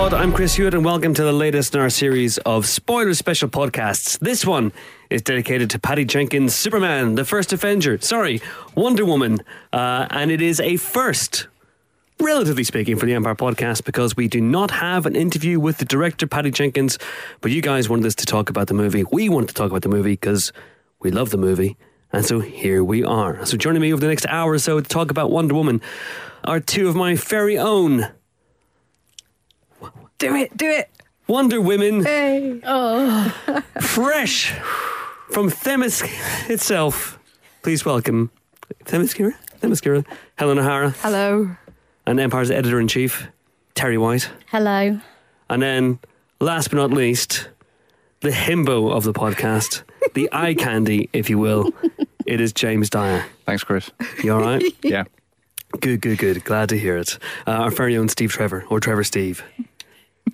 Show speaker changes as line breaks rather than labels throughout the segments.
Squad. I'm Chris Hewitt, and welcome to the latest in our series of spoiler special podcasts. This one is dedicated to Patty Jenkins' Superman, the first Avenger, sorry, Wonder Woman, uh, and it is a first. Relatively speaking, for the Empire podcast, because we do not have an interview with the director, Patty Jenkins, but you guys wanted us to talk about the movie. We wanted to talk about the movie because we love the movie, and so here we are. So, joining me over the next hour or so to talk about Wonder Woman are two of my very own
Do it, do it.
Wonder Women,
Hey.
fresh from Themis itself. Please welcome Themyscira, Themyscira, Helen O'Hara,
Hello.
and Empire's editor in chief, Terri White.
Hello.
And then, last but not least, the himbo of the podcast, the eye candy, if you will. It is James Dyer.
Thanks, Chris.
You all right?
Yeah.
good, good, good. Glad to hear it. Uh, our very own Steve Trevor, or Trevor Steve.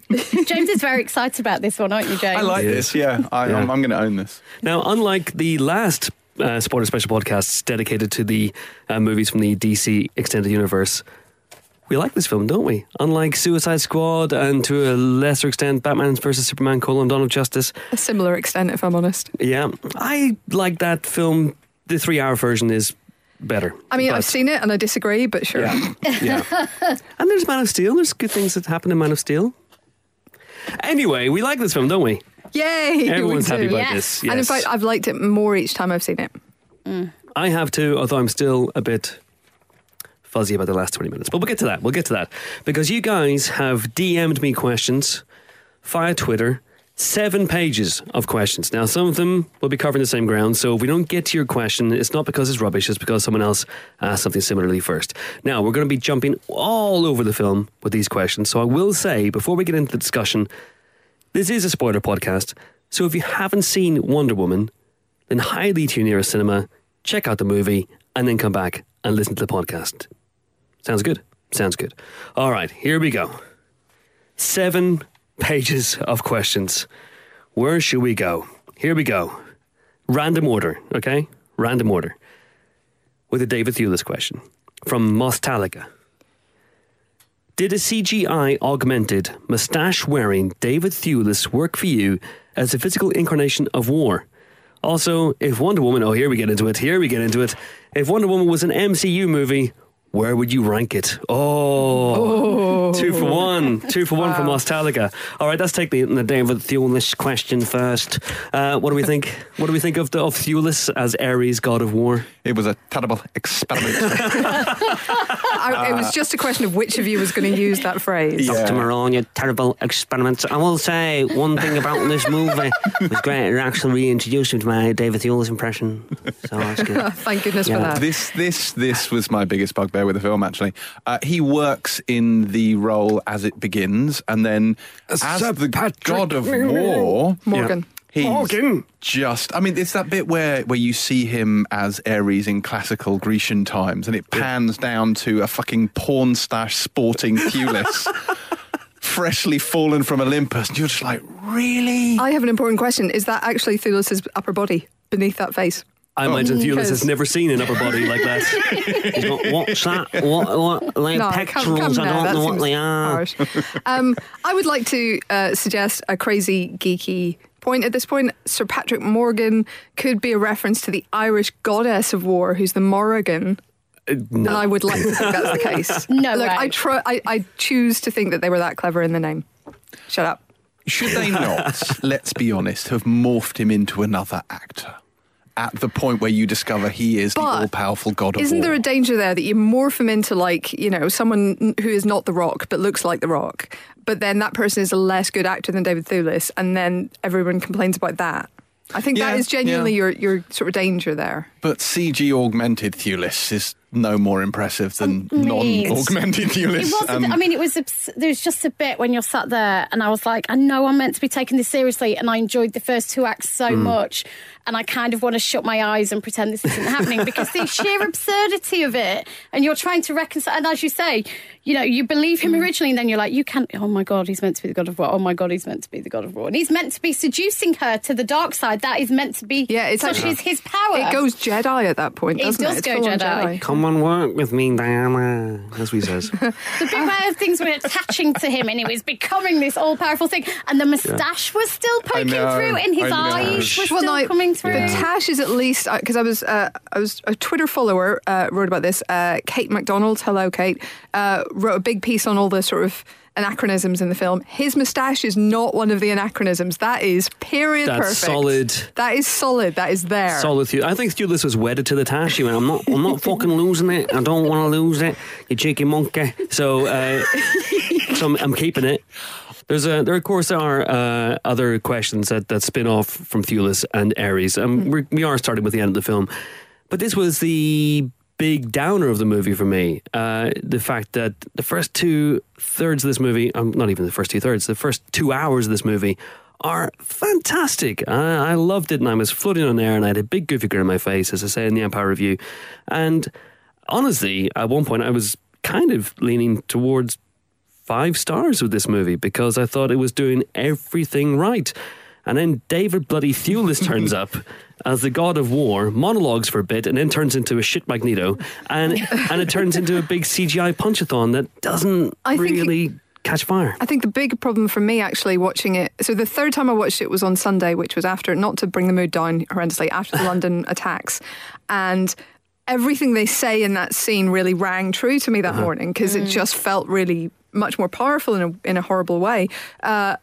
James is very excited about this one, aren't you, James?
I like
Yeah.
this. Yeah, I,
Yeah.
I'm, I'm going to own this.
Now, unlike the last uh, spoiler special podcasts dedicated to the uh, movies from the DC extended universe, we like this film, don't we? Unlike Suicide Squad and to a lesser extent Batman vs Superman: colon Dawn of Justice.
A similar extent, if I'm honest.
Yeah, I like that film. The three-hour version is better.
I mean,
But-
I've seen it and I disagree, but sure.
Yeah, yeah. and there's Man of Steel. There's good things that happen in Man of Steel. Anyway, we like this film, don't we?
Yay!
Everyone's happy about
Yes.
this.
And in fact, I've liked it more each time I've seen it. Mm.
I have too, although I'm still a bit fuzzy about the last 20 minutes. But we'll get to that. We'll get to that. Because you guys have DM'd me questions via Twitter. Seven pages of questions. Now, some of them will be covering the same ground, so if we don't get to your question, it's not because it's rubbish, it's because someone else asked something similarly first. Now, we're going to be jumping all over the film with these questions, so I will say, before we get into the discussion, this is a spoiler podcast, so if you haven't seen Wonder Woman, then highly to your nearest cinema, check out the movie, and then come back and listen to the podcast. Sounds good? Sounds good. All right, here we go. Seven pages of questions. Where should we go? Here we go. Random order, okay? Random order. With a David Thewlis question from Mostalica. Did a CGI augmented, mustache wearing David Thewlis work for you as a physical incarnation of war? Also, if Wonder Woman, oh, here we get into it, here we get into it. If Wonder Woman was an MCU movie, where would you rank it? Oh, two for one, two for one from Nostalgia. All right, let's take the, the David Thewlis question first. Uh, what do we think? What do we think of the, of Thewlis as Ares, god of war?
It was a terrible experiment.
I, it was just a question of which of you was going to use that phrase.
Yeah.
Dr. Moran, you terrible experiments. I will say one thing about this movie it was great. It actually reintroduced me to my David Thewlis impression. So that's good.
Thank goodness
Yeah.
for that.
this, this, this was my biggest bugbear with the film. Actually, uh, he works in the role as it begins, and then as
Sir
the
Patrick
god of war.
Morgan.
He's
Morgan.
just, I mean, it's that bit where, where you see him as Ares in classical Grecian times, and it pans down to a fucking porn stash sporting Thewlis, freshly fallen from Olympus, and you're just like, really?
I have an important question. Is that actually Thewlis's upper body beneath that face?
I imagine Thewlis has never seen an upper body like that. He's got, what's that? What, what, like
No, come-
pectorals?
come
I
now,
don't
that
know what
seems
they are.
harsh. um, I would like to uh, suggest a crazy geeky point at this point. Sir Patrick Morgan could be a reference to the Irish goddess of war, who's the Morrigan. And I would like to think that's the case.
No
Look,
way.
I, try, I, I choose to think that they were that clever in the name. Shut up.
Should they not, let's be honest, have morphed him into another actor? At the point where you discover he is the all powerful god of
Isn't
war.
there a danger there that you morph him into like, you know, someone who is not The Rock but looks like The Rock, but then that person is a less good actor than David Thewlis, and then everyone complains about that? I think
Yeah,
that is genuinely
yeah.
your, your sort of danger there.
But CG augmented Thewlis is no more impressive than
Um,
non-augmented Thewlis.
It wasn't.
Um,
I mean, it was. abs- There's just a bit when you're sat there, and I was like, I know I'm meant to be taking this seriously, and I enjoyed the first two acts so
Hmm.
much, and I kind of want to shut my eyes and pretend this isn't happening because the sheer absurdity of it, and you're trying to reconcile. And as you say, you know, you believe
Hmm.
him originally, and then you're like, you can't. Oh my god, he's meant to be the god of war. Oh my god, he's meant to be the god of war, and he's meant to be seducing her to the dark side. That is meant to be.
Yeah, it's
such
actually-
is his power.
It goes Jedi at that point,
It
doesn't it?
does
It's
go
full on
Jedi.
Come on work with me, Diana. That's what he says.
The big bit where things were attaching to him and it was becoming this all powerful thing. And the moustache was still poking
know,
through and his eyes were
Well,
still
no,
coming through.
But Tash is at least because I was uh, I was a Twitter follower uh, wrote about this. Uh, Kate McDonald, hello Kate, uh, wrote a big piece on all the sort of anachronisms in the film. His moustache is not one of the anachronisms. That is period perfect.
That's
perfect.
solid.
That is solid. That is there.
Solid. I think Thewlis was wedded to the tash. He went, I'm not, I'm not fucking losing it. I don't want to lose it. You cheeky monkey. So, uh, so I'm, I'm keeping it. There's a, there of course are uh, other questions that, that spin off from Thewlis and Ares. Um, we're, we are starting with the end of the film, but this was the big downer of the movie for me. Uh, the fact that the first two thirds of this movie, um, not even the first two thirds, the first two hours of this movie are fantastic. I, I loved it and I was floating on air and I had a big goofy grin on my face, as I say in the Empire Review. And honestly, at one point I was kind of leaning towards five stars with this movie because I thought it was doing everything right. And then David Bloody Thewlis turns up as the god of war, monologues for a bit, and then turns into a shit Magneto, and and it turns into a big CGI punchathon that doesn't
I think
really catch fire.
I think the big problem for me actually watching it. So the third time I watched it was on Sunday, which was after, not to bring the mood down horrendously, after the London attacks, and everything they say in that scene really rang true to me that morning because it just felt really much more powerful in a in a horrible way. Uh,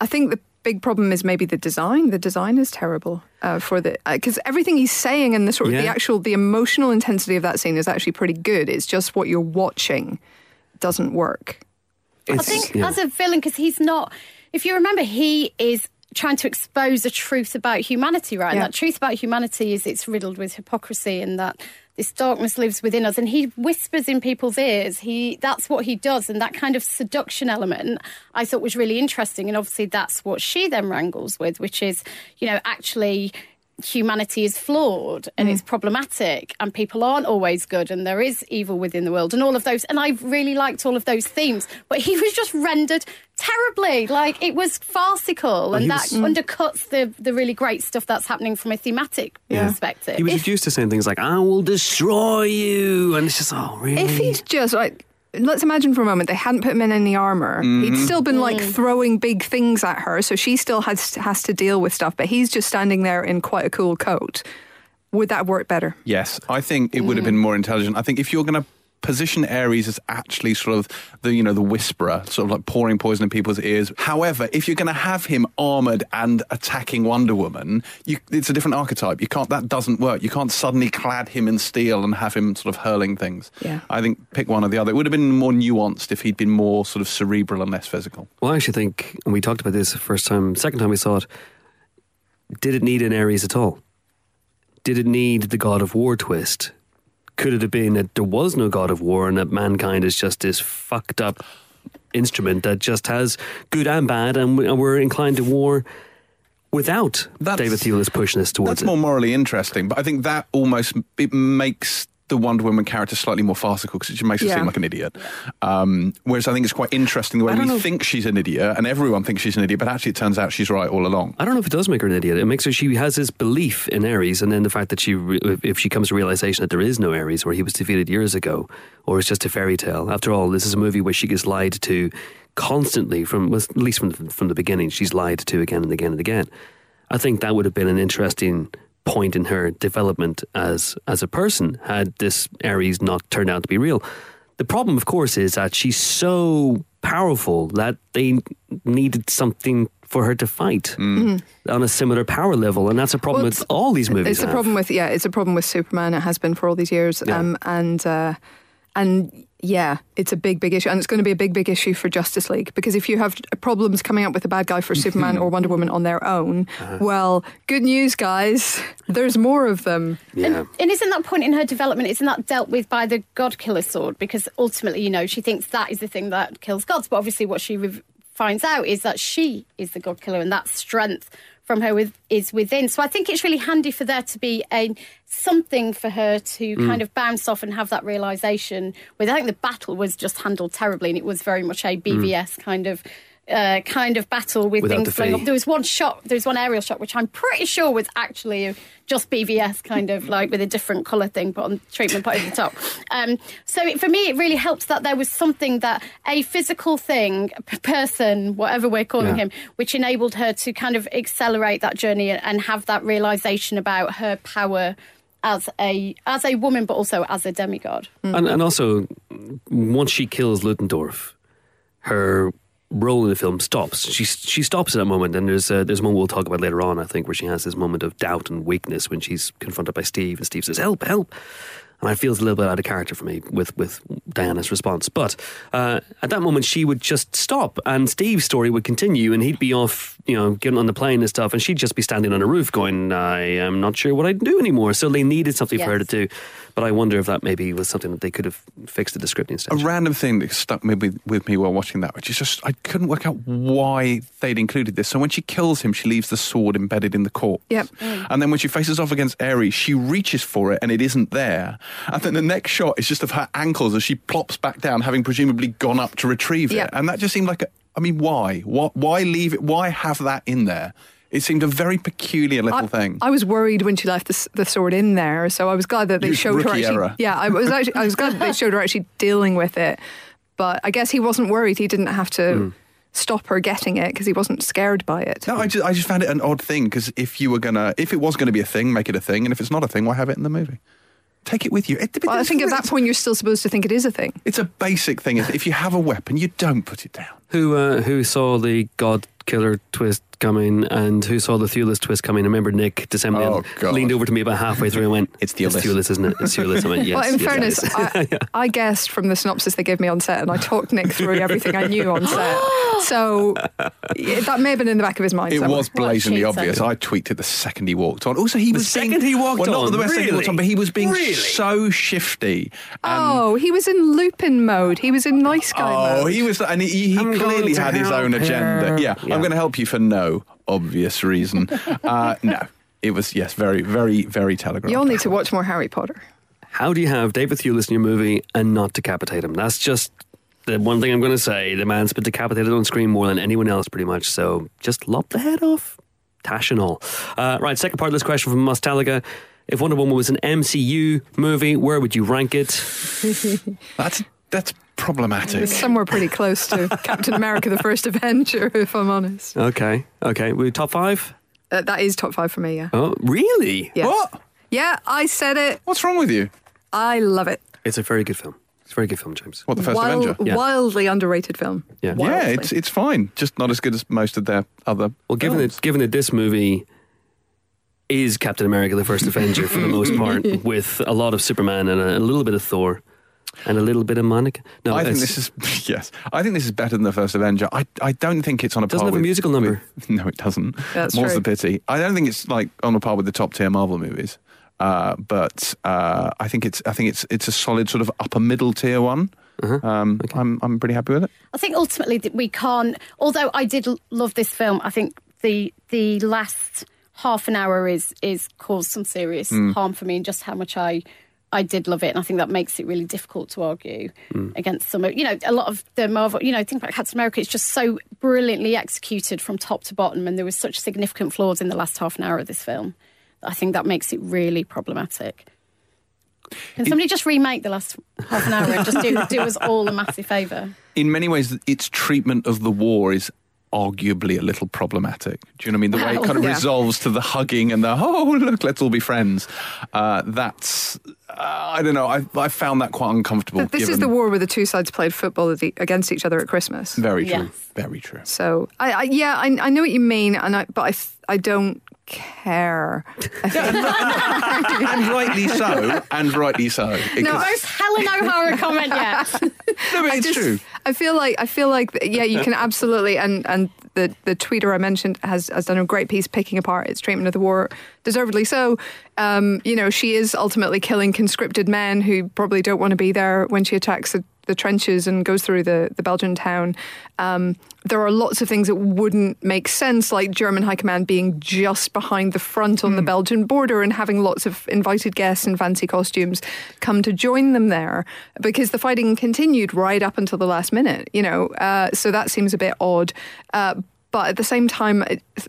I think the big problem is maybe the design. The design is terrible uh, for the because everything he's saying and the sort of the actual the emotional intensity of that scene is actually pretty good. It's just what you're watching doesn't work.
I think
yeah.
as a villain, because he's not. If you remember, he is trying to expose a truth about humanity, right? And that truth about humanity is it's riddled with hypocrisy, and that this darkness lives within us. And he whispers in people's ears. He that's what he does, and that kind of seduction element I thought was really interesting. And obviously, that's what she then wrangles with, which is, you know, actually humanity is flawed and mm. it's problematic and people aren't always good and there is evil within the world and all of those and I really liked all of those themes but he was just rendered terribly like it was farcical and
he
that
was- mm.
undercuts the the really great stuff that's happening from a thematic perspective
He was
If-
used to saying things like, I will destroy you. And it's just, oh, really?
If he's just like, let's imagine for a moment they hadn't put him in any armor, he'd mm-hmm. still been like mm. throwing big things at her, so she still has has to deal with stuff. But he's just standing there in quite a cool coat. Would that work better?
Yes, I think it would have mm. been more intelligent. I think if you're going to position Ares as actually sort of the you know the whisperer, sort of like pouring poison in people's ears. However, if you're going to have him armored and attacking Wonder Woman, you, it's a different archetype. You can't. That doesn't work. You can't suddenly clad him in steel and have him sort of hurling things.
Yeah.
I think pick one or the other. It would have been more nuanced if he'd been more sort of cerebral and less physical.
Well, I actually think, and we talked about this the first time, second time we saw it, did it need an Ares at all? Did it need the God of War twist? Could it have been that there was no God of War and that mankind is just this fucked up instrument that just has good and bad, and we- and we're inclined to war without
That's-
David Thewlis pushing us towards
That's
it?
more morally interesting, but I think that almost it makes the Wonder Woman character slightly more farcical because it just makes her
Yeah.
seem like an idiot. Um, whereas I think it's quite interesting the way we
know.
think she's an idiot, and everyone thinks she's an idiot, but actually it turns out she's right all along.
I don't know if it does make her an idiot. It makes her she has this belief in Ares, and then the fact that she, re- if she comes to realization that there is no Ares, or he was defeated years ago, or it's just a fairy tale. After all, this is a movie where she gets lied to constantly from, well, at least from from the beginning. She's lied to again and again and again. I think that would have been an interesting point in her development as as a person had this Ares not turned out to be real. The problem, of course, is that she's so powerful that they needed something for her to fight on a similar power level, and that's a problem
Well,
with all these movies.
It's a problem with yeah, it's a problem with Superman. It has been for all these years,
Yeah.
um, and uh, and yeah, it's a big big issue, and it's going to be a big big issue for Justice League because if you have problems coming up with a bad guy for Superman or Wonder Woman on their own,
Uh-huh.
well, good news, guys, there's more of them.
Yeah.
And, and isn't that point in her development, isn't that dealt with by the God Killer sword? Because ultimately, you know, she thinks that is the thing that kills gods. But obviously, what she re- finds out is that she is the God Killer and that strength from her with, is within. So I think it's really handy for there to be a something for her to mm. kind of bounce off and have that realization. With I think the battle was just handled terribly and it was very much a mm. BVS kind of uh, kind of battle with
Without
things
the
flowing up. There was one shot, there was one aerial shot, which I'm pretty sure was actually just BVS, kind of like with a different colour thing put on treatment put over the top. Um, so it, for me, it really helped that there was something that a physical thing, person, whatever we're calling
Yeah.
him, which enabled her to kind of accelerate that journey and, and have that realization about her power as a as a woman, but also as a demigod.
And, and also, once she kills Ludendorff, her role in the film stops. She she stops at that moment, and there's a, there's one we'll talk about later on. I think where she has this moment of doubt and weakness when she's confronted by Steve, and Steve says, "Help, help." And I feel it's a little bit out of character for me with, with Diana's response. But uh, at that moment, she would just stop, and Steve's story would continue, and he'd be off, you know, getting on the plane and stuff, and she'd just be standing on a roof going, I am not sure what I can do anymore. So they needed something for her to do. But I wonder if that maybe was something that they could have fixed at the scripting
A random thing that stuck maybe with, with me while watching that, which is just I couldn't work out why they'd included this. So when she kills him, she leaves the sword embedded in the corpse.
Yep. Mm.
And then when she faces off against Ares, she reaches for it and it isn't there. And then the next shot is just of her ankles as she plops back down, having presumably gone up to retrieve
Yep.
it. And that just seemed like, a, I mean, why? Why, why leave it? Why have that in there? It seemed a very peculiar little
I,
thing.
I was worried when she left the, the sword in there, so I was glad that they
Huge
showed her actually.
error.
Yeah, I was actually I was glad that they showed her actually dealing with it. But I guess he wasn't worried. He didn't have to
Hmm.
stop her getting it because he wasn't scared by it.
no, I just, I just found it an odd thing because if you were gonna, if it was gonna be a thing, make it a thing, and if it's not a thing, why have it in the movie? Take it with you. It,
Well, I think at that point you're still supposed to think it is a thing.
It's a basic thing. If you have a weapon, you don't put it down.
Who uh, who saw the God Killer twist coming and who saw the Thewlis twist coming? I remember Nick de
Semlyen Oh,
leaned over to me about halfway through and went,
It's Thewlis."
It's Thewlis, isn't it? It's Thewlis. I went, yes.
well, in
yes,
fairness,
is."
I, I guessed from the synopsis they gave me on set, and I talked Nick through everything I knew on set. So yeah, that may have been in the back of his mind.
It
somewhere.
was
blatantly
obvious. I tweaked it the second he walked on. Also, he
The
was being-
second he walked
well,
on?
not the second he walked
Really?
on, but he was being
Really?
so shifty.
Oh, he was in Lupin mode. He was in nice guy
oh,
mode.
Oh, he was, and he, he clearly had his own
help
agenda. Yeah,
Yeah.
I'm going to help you for no obvious reason. uh, no, it was yes, very, very, very telegraphed.
You all need to watch more Harry Potter.
How do you have David Thewlis in your movie and not decapitate him? That's just the one thing I'm going to say. The man's been decapitated on screen more than anyone else, pretty much. So just lop the head off. Tash and all. Uh, right, second part of this question from Mustaliga. If Wonder Woman was an MCU movie, where would you rank it?
That's that's problematic.
It's somewhere pretty close to Captain America: The First Avenger, if I'm honest.
Okay, okay. We top five?
Uh, that is top five for me. Yeah.
Oh, really?
Yeah.
What?
Yeah, I said it.
What's wrong with you?
I love it.
It's a very good film. It's a very good film, James.
What the first
Wild-
Avenger?
Yeah.
Wildly underrated film.
Yeah.
Yeah, it's it's fine. Just not as good as most of their other.
Well, given
films.
that, given that this movie is Captain America: The First Avenger for the most part, with a lot of Superman and a, a little bit of Thor and a little bit of Monica. No,
I think this is yes. I think this is better than the first Avenger. I I don't think it's on a
Doesn't
par
have a musical number.
with- no, it doesn't.
That's
More's
true.
the pity. I don't think it's like on a par with the top tier Marvel movies. Uh, but uh, I think it's I think it's it's a solid sort of upper middle tier one.
Uh-huh.
Um, I'm I'm pretty happy with it.
I think ultimately that we can't. Although I did love this film, I think the the last half an hour is is caused some serious harm for me, and just how much I I did love it, and I think that makes it really difficult to argue against some. of You know, a lot of the Marvel. You know, think about Captain America. It's just so brilliantly executed from top to bottom, and there was such significant flaws in the last half an hour of this film. I think that makes it really problematic. Can somebody just remake the last half an hour and just do, do us all a massive favour?
In many ways, its treatment of the war is arguably a little problematic. Do you know what I mean? The way it kind of
yeah.
resolves to the hugging and the oh look, let's all be friends. Uh, that's Uh, I don't know. I I found that quite uncomfortable.
But this is the war where the two sides played football at the- against each other at Christmas.
Very true.
Yes.
Very true.
So I, I yeah, I, I know what you mean, and I but I I don't care.
and rightly so. And rightly so. It
No,
Most Helen O'Hara comment yet.
no, but it's
just-
true.
I feel like I feel like yeah, you can absolutely and and the the tweeter I mentioned has has done a great piece picking apart its treatment of the war, deservedly so. Um, you know, she is ultimately killing conscripted men who probably don't want to be there when she attacks the, the trenches and goes through the the Belgian town. Um, there are lots of things that wouldn't make sense, like German High Command being just behind the front on the Belgian border and having lots of invited guests in fancy costumes come to join them there because the fighting continued right up until the last minute, you know. Uh, so that seems a bit odd. Uh, but at the same time,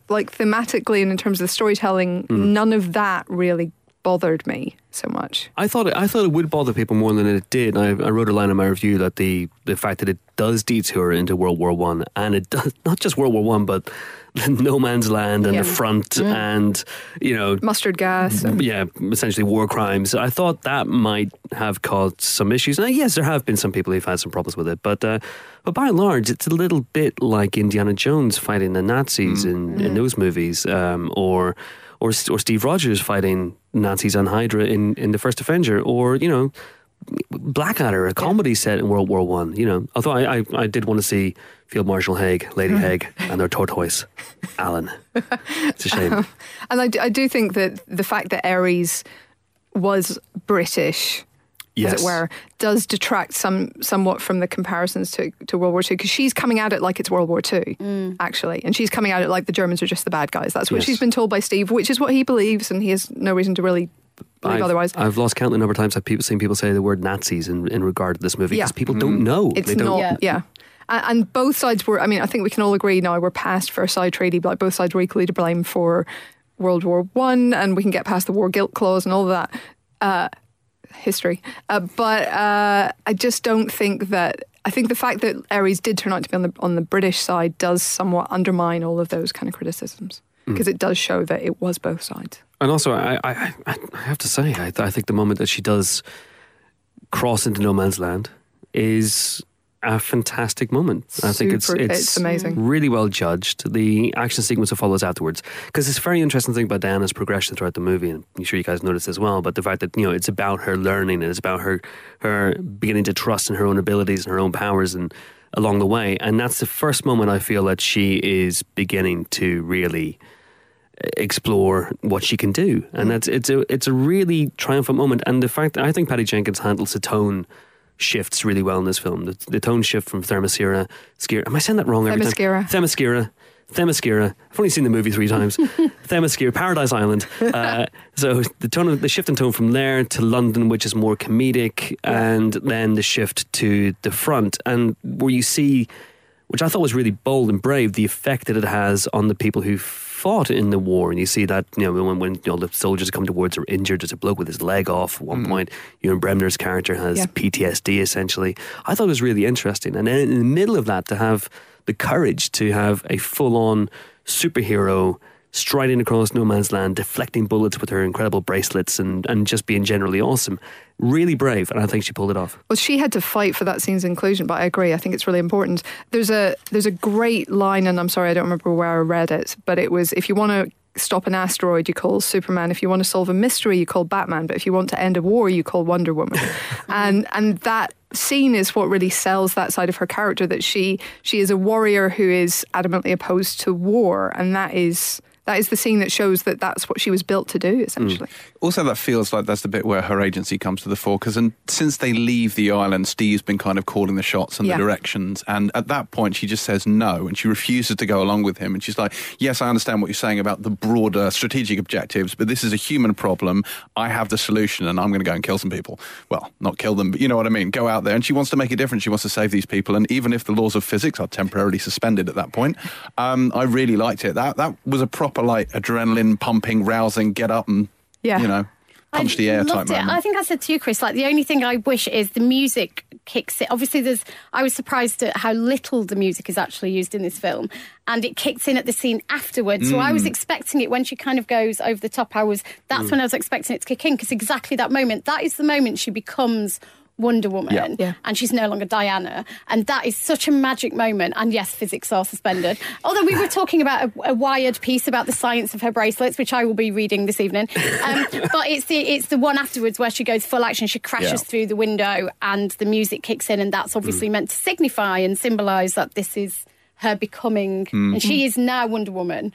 like thematically and in terms of the storytelling, none of that really bothered me so much.
I thought it, I thought it would bother people more than it did. I, I wrote a line in my review that the the fact that it does detour into World War One and it does not just World War One, but no man's land and
Yeah.
the front and you know
Mustard gas. and-
yeah, essentially war crimes. I thought that might have caused some issues. Now, yes, there have been some people who've had some problems with it, but uh, but by and large, it's a little bit like Indiana Jones fighting the Nazis in, in those movies, um, or or or Steve Rogers fighting Nazis on Hydra in, in the first Avenger, or you know. Blackadder, a comedy set in World War One. You know, although I, I, I did want to see Field Marshal Haig, Lady hmm. Haig, and their tortoise, Alan. It's a shame.
Um, and I, do- I do think that the fact that Ares was British,
Yes.
as it were, does detract some somewhat from the comparisons to, to World War II because she's coming at it like it's World War II, actually. And she's coming at it like the Germans are just the bad guys. That's what
Yes.
she's been told by Steve, which is what he believes, and he has no reason to really believe
I've,
otherwise.
I've lost count the number of times I've people, seen people say the word Nazis in, in regard to this movie
Yeah.
because people don't know.
It's
they don't,
not,
Yeah.
yeah. And both sides were, I mean, I think we can all agree now we're past Versailles Treaty, but like both sides were equally to blame for World War One, and we can get past the war guilt clause and all of that uh, history. Uh, but uh, I just don't think that. I think the fact that Ares did turn out to be on the on the British side does somewhat undermine all of those kind of criticisms because it does show that it was both sides.
And also, I, I, I I have to say, I, I think the moment that she does cross into no man's land is a fantastic moment. I think it's, it's
it's amazing.
really well judged. The action sequence that follows afterwards, because it's a very interesting thing about Diana's progression throughout the movie, and I'm sure you guys noticed as well. But the fact that you know it's about her learning and it's about her her beginning to trust in her own abilities and her own powers and along the way, and that's the first moment I feel that she is beginning to really eh, explore what she can do, and mm. that's it's a it's a really triumphant moment. And the fact that I think Patty Jenkins handles the tone shifts really well in this film. The, the tone shift from Themyscira, Scira. Am I saying that wrong every
Themyscira.
time? Themyscira. Themyscira. I've only seen the movie three times. Themyscira, Paradise Island. Uh, so the tone, of, the shift in tone from there to London, which is more comedic, and then the shift to the front, and where you see which I thought was really bold and brave, the effect that it has on the people who fought in the war. And you see that, you know, when, when you know, the soldiers come towards are injured, there's a bloke with his leg off at one mm. point. Ewan Bremner's character has
Yeah.
PTSD, essentially. I thought it was really interesting. And then in the middle of that, to have the courage to have a full on superhero striding across no man's land, deflecting bullets with her incredible bracelets and, and just being generally awesome. Really brave, and I think she pulled it off.
Well, she had to fight for that scene's inclusion, but I agree. I think it's really important. There's a there's a great line, and I'm sorry I don't remember where I read it, but it was if you want to stop an asteroid, you call Superman. If you want to solve a mystery, you call Batman. But if you want to end a war, you call Wonder Woman. and and that scene is what really sells that side of her character. That she she is a warrior who is adamantly opposed to war, and that is. That is the scene that shows that that's what she was built to do, mm. essentially.
Also, that feels like that's the bit where her agency comes to the fore because and since they leave the island, Steve's been kind of calling the shots and
Yeah.
the directions. And at that point, she just says no and she refuses to go along with him. And she's like, Yes, I understand what you're saying about the broader strategic objectives, but this is a human problem. I have the solution and I'm going to go and kill some people. Well, not kill them, but you know what I mean? Go out there. And she wants to make a difference. She wants to save these people. And even if the laws of physics are temporarily suspended at that point, um, I really liked it. That, that was a proper, like, adrenaline pumping, rousing, get up and,
Yeah.
you know, punch
I
the air type
it.
moment.
I think I said to you, Chris, like the only thing I wish is the music kicks it. Obviously, there's. I was surprised at how little the music is actually used in this film, and it kicks in at the scene afterwards. So I
Mm.
was expecting it when she kind of goes over the top. I was. That's when I was expecting it to kick in because exactly that moment. That is the moment she becomes. Wonder Woman,
Yeah.
Yeah.
and she's no longer Diana, and that is such a magic moment. And yes, physics are suspended. Although we were talking about a, a wired piece about the science of her bracelets, which I will be reading this evening. Um, but it's the it's the one afterwards where she goes full action. She crashes
Yeah.
through the window, and the music kicks in, and that's obviously meant to signify and symbolise that this is her becoming, and she is now Wonder Woman.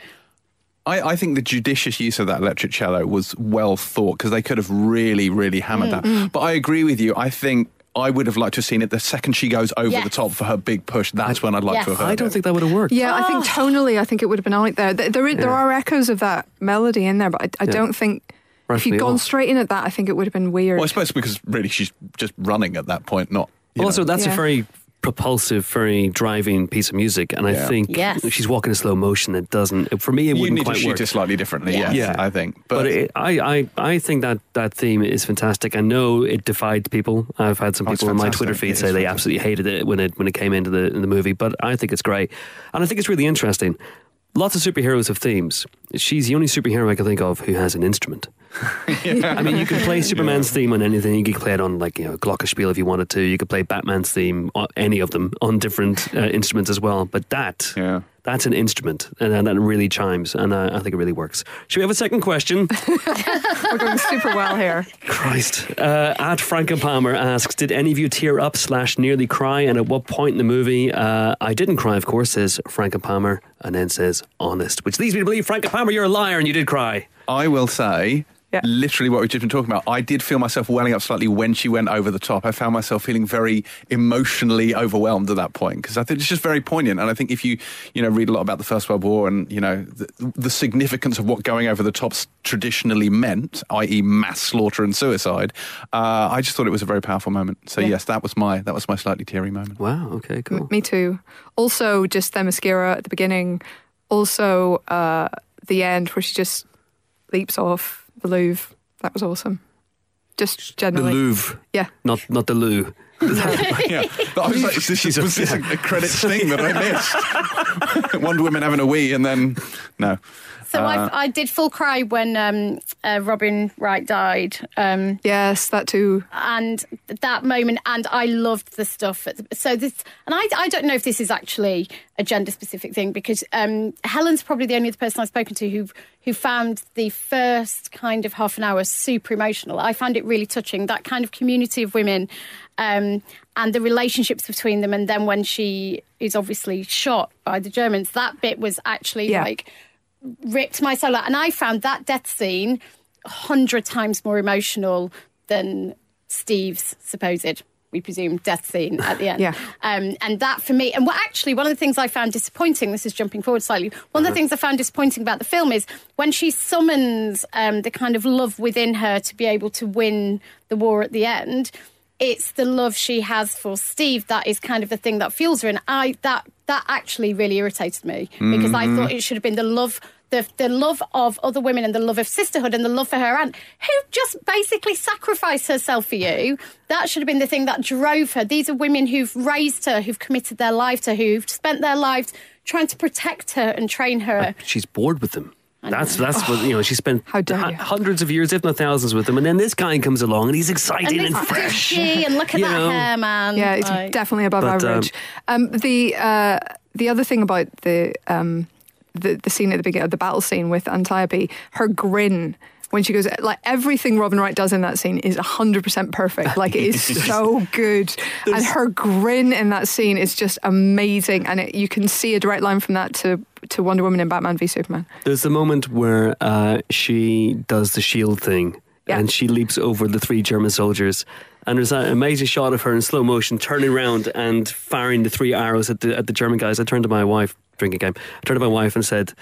I, I think the judicious use of that electric cello was well thought because they could have really, really hammered mm, that. Mm. But I agree with you. I think I would have liked to have seen it the second she goes over
Yes.
the top for her big push. That's when I'd like
Yes.
to have heard
I don't
it.
think that would have worked.
Yeah, I think ah. tonally, I think it would have been out there. There, there, there are echoes of that melody in there, but I, I
Yeah.
don't think if you'd gone
off.
straight in at that, I think it would have been weird.
Well, I suppose because really she's just running at that point, not.
also,
know.
that's a very propulsive, very driving piece of music, and I think
Yes.
she's walking in slow motion. It doesn't. For me, it
you
wouldn't
need to
quite
shoot
work.
it slightly differently.
Yeah.
Yes,
Yeah.
I think.
But
But,
it, I, I, I think that that theme is fantastic. I know it defied people. I've had some
Oh,
people on my. Twitter feed
is
say they absolutely hated it when it when it came into the in the movie. But I think it's great, and I think it's really interesting. Lots of superheroes have themes. She's the only superhero I can think of who has an instrument. I mean, you can play Superman's theme on anything. You could play it on like you know Glockenspiel if you wanted to. You could play Batman's theme, on any of them, on different uh, instruments as well. But that,
Yeah.
that's an instrument, and, and that really chimes, and uh, I think it really works. Should we have a second question?
We're going super well here.
Christ. Uh, at Franken Palmer asks, did any of you tear up slash nearly cry? And at what point in the movie? Uh, I didn't cry, of course, says Franken Palmer, and then says honest, which leads me to believe, Franken Palmer, you're a liar and you did cry.
I will say.
Yeah.
Literally, what we've just been talking about. I did feel myself welling up slightly when she went over the top. I found myself feeling very emotionally overwhelmed at that point because I think it's just very poignant. And I think if you, you know, read a lot about the First World War and you know the, the significance of what going over the tops traditionally meant, i.e., mass slaughter and suicide, uh, I just thought it was a very powerful moment. So
Yeah.
yes, that was my that was my slightly teary moment.
Wow, okay, cool.
Me too. Also, just the mascara at the beginning. Also, uh, the end where she just leaps off the Louvre. That was awesome. Just generally. The.
Louvre,
Yeah.
not, not the Lou.
yeah, But I was like, is this,
She's a-
was this a, a credits thing that I missed? Wonder Woman having a wee, and then no.
So I, I did full cry when um, uh, Robin Wright died. Um,
Yes, that too.
and that moment and i loved the stuff so this and i, I don't know if this is actually a gender specific thing because um, helen's probably the only other person i've spoken to who who found the first kind of half an hour super emotional i found it really touching that kind of community of women um, and the relationships between them and then when she is obviously shot by the germans that bit was actually
Yeah.
like ripped my soul out. And I found that death scene a hundred times more emotional than Steve's supposed, we presume, death scene at the end.
Yeah.
Um, and that for me, and what actually one of the things I found disappointing, this is jumping forward slightly, one of the things I found disappointing about the film is when she summons um, the kind of love within her to be able to win the war at the end. It's the love she has for Steve that is kind of the thing that fuels her, and I that that actually really irritated me because I mm-hmm. thought it should have been the love the, the love of other women and the love of sisterhood and the love for her aunt, who just basically sacrificed herself for you. That should have been the thing that drove her. These are women who've raised her, who've committed their life to her, who've spent their lives trying to protect her and train her.
She's bored with them. That's that's what you know. She spent
How dare you.
hundreds of years, if not thousands, with them, and then this guy comes along and he's exciting and,
this
fresh.
and look at
You
that
know.
hair, man.
Yeah, it's
Like-
definitely above
But, um,
average. Um, the uh, the other thing about the um, the the scene at the beginning, of the battle scene with Antiope, her grin when she goes like everything Robin Wright does in that scene is hundred percent perfect. Like it is so good, and her grin in that scene is just amazing. And it, you can see a direct line from that to to Wonder Woman in Batman v Superman.
There's the moment where uh, she does the shield thing
Yeah.
and she leaps over the three German soldiers. And there's an amazing shot of her in slow motion turning around and firing the three arrows at the at the German guys. I turned to my wife, drinking game. I turned to my wife and said,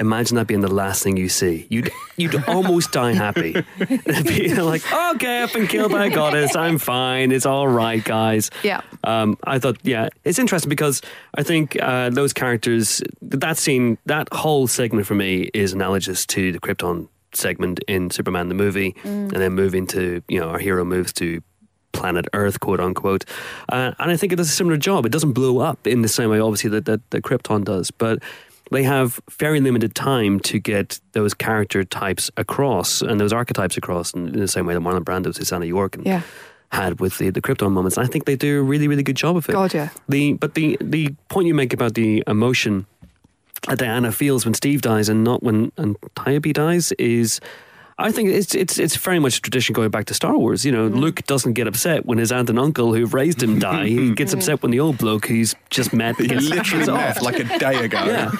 Imagine that being the last thing you see. You'd you'd almost die happy. It'd be like, okay, I've been killed by a goddess. I'm fine. It's all right, guys.
Yeah.
Um, I thought, yeah, it's interesting because I think uh, those characters, that scene, that whole segment for me is analogous to the Krypton segment in Superman the movie, and then moving to, you know, our hero moves to planet Earth, quote unquote. Uh, and I think it does a similar job. It doesn't blow up in the same way, obviously, that, that, that Krypton does, but they have very limited time to get those character types across and those archetypes across in, in the same way that Marlon Brando, Susannah York, and
Yeah.
had with the, the Krypton moments. I think they do a really, really good job of it.
God, yeah.
The but the the point you make about the emotion that Diana feels when Steve dies and not when Antiope dies is. I think it's it's it's very much a tradition going back to Star Wars. You know, Luke doesn't get upset when his aunt and uncle who've raised him die. he gets upset when the old bloke who's just met
He
gets
literally met
off.
like a day ago.
Yeah.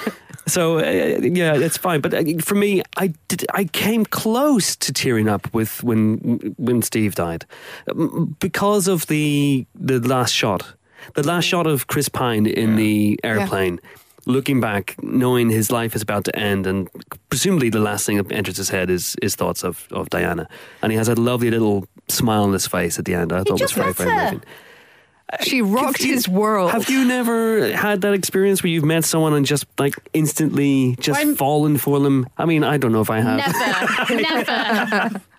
So uh, yeah, it's fine. But uh, for me, I did. I came close to tearing up with when when Steve died Um, because of the the last shot, the last shot of Chris Pine in the airplane. Looking back, knowing his life is about to end, and presumably the last thing that enters his head is his thoughts of, of Diana, and he has a lovely little smile on his face at the end. I thought was very very moving.
She rocked
you-
his world.
Have you never had that experience where you've met someone and just like instantly just fallen for them? I mean, I don't know if I have.
Never, never.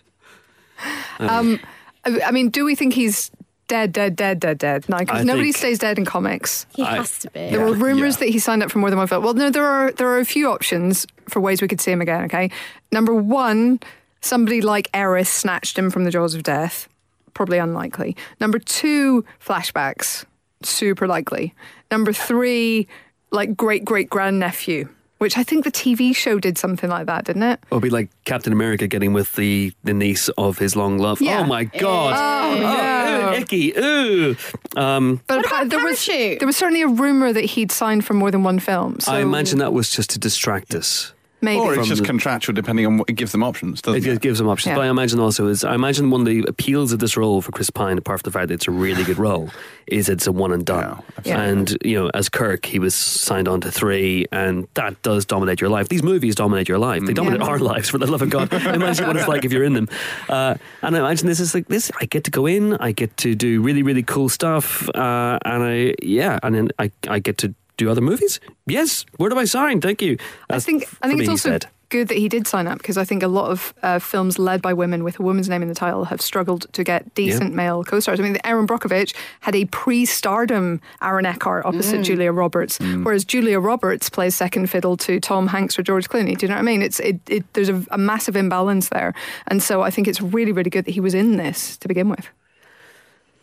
Um, I mean, do we think he's dead, dead, dead, dead, dead? No,
I
because nobody
think-
stays dead in comics.
He
I-
has to be.
There were rumors
Yeah.
that he signed up for more than one film. Well, no, there are there are a few options for ways we could see him again. Okay, number one, somebody like Eris snatched him from the jaws of death. Probably unlikely. Number two, flashbacks. Super likely. Number three, like great great grandnephew, which I think the TV show did something like that, didn't it?
It'll be like Captain America getting with the, the niece of his long love.
Yeah.
Oh my god!
Oh, no.
ew, icky. Ooh. Um,
But
What
appa-
about
there was
Parachute?
there was certainly a rumor that he'd signed for more than one film. So
I imagine that was just to distract us.
Maybe.
Or it's just
the-
contractual, depending on what it gives them options, doesn't
It
it?
gives them options.
Yeah.
But I imagine also is I imagine one of the appeals of this role for Chris Pine, apart from the fact that it's a really good role, is it's a one and done.
Yeah,
and you know, as Kirk, he was signed on to three, and that does dominate your life. These movies dominate your life. They dominate
Yeah.
our lives, for the love of God. imagine what it's like if you're in them. Uh, and I imagine this is like this. I get to go in. I get to do really really cool stuff, uh, and I yeah, and then I I get to do other movies. Yes, where do I sign? Thank you.
I think I think it's also
said.
good that he did sign up because I think a lot of uh, films led by women with a woman's name in the title have struggled to get decent male co-stars. I mean, Erin Brockovich had a pre-stardom Aaron Eckhart opposite Julia Roberts, whereas Julia Roberts plays second fiddle to Tom Hanks or George Clooney. Do you know what I mean? It's it, it there's a, a massive imbalance there, and so I think it's really really good that he was in this to begin with.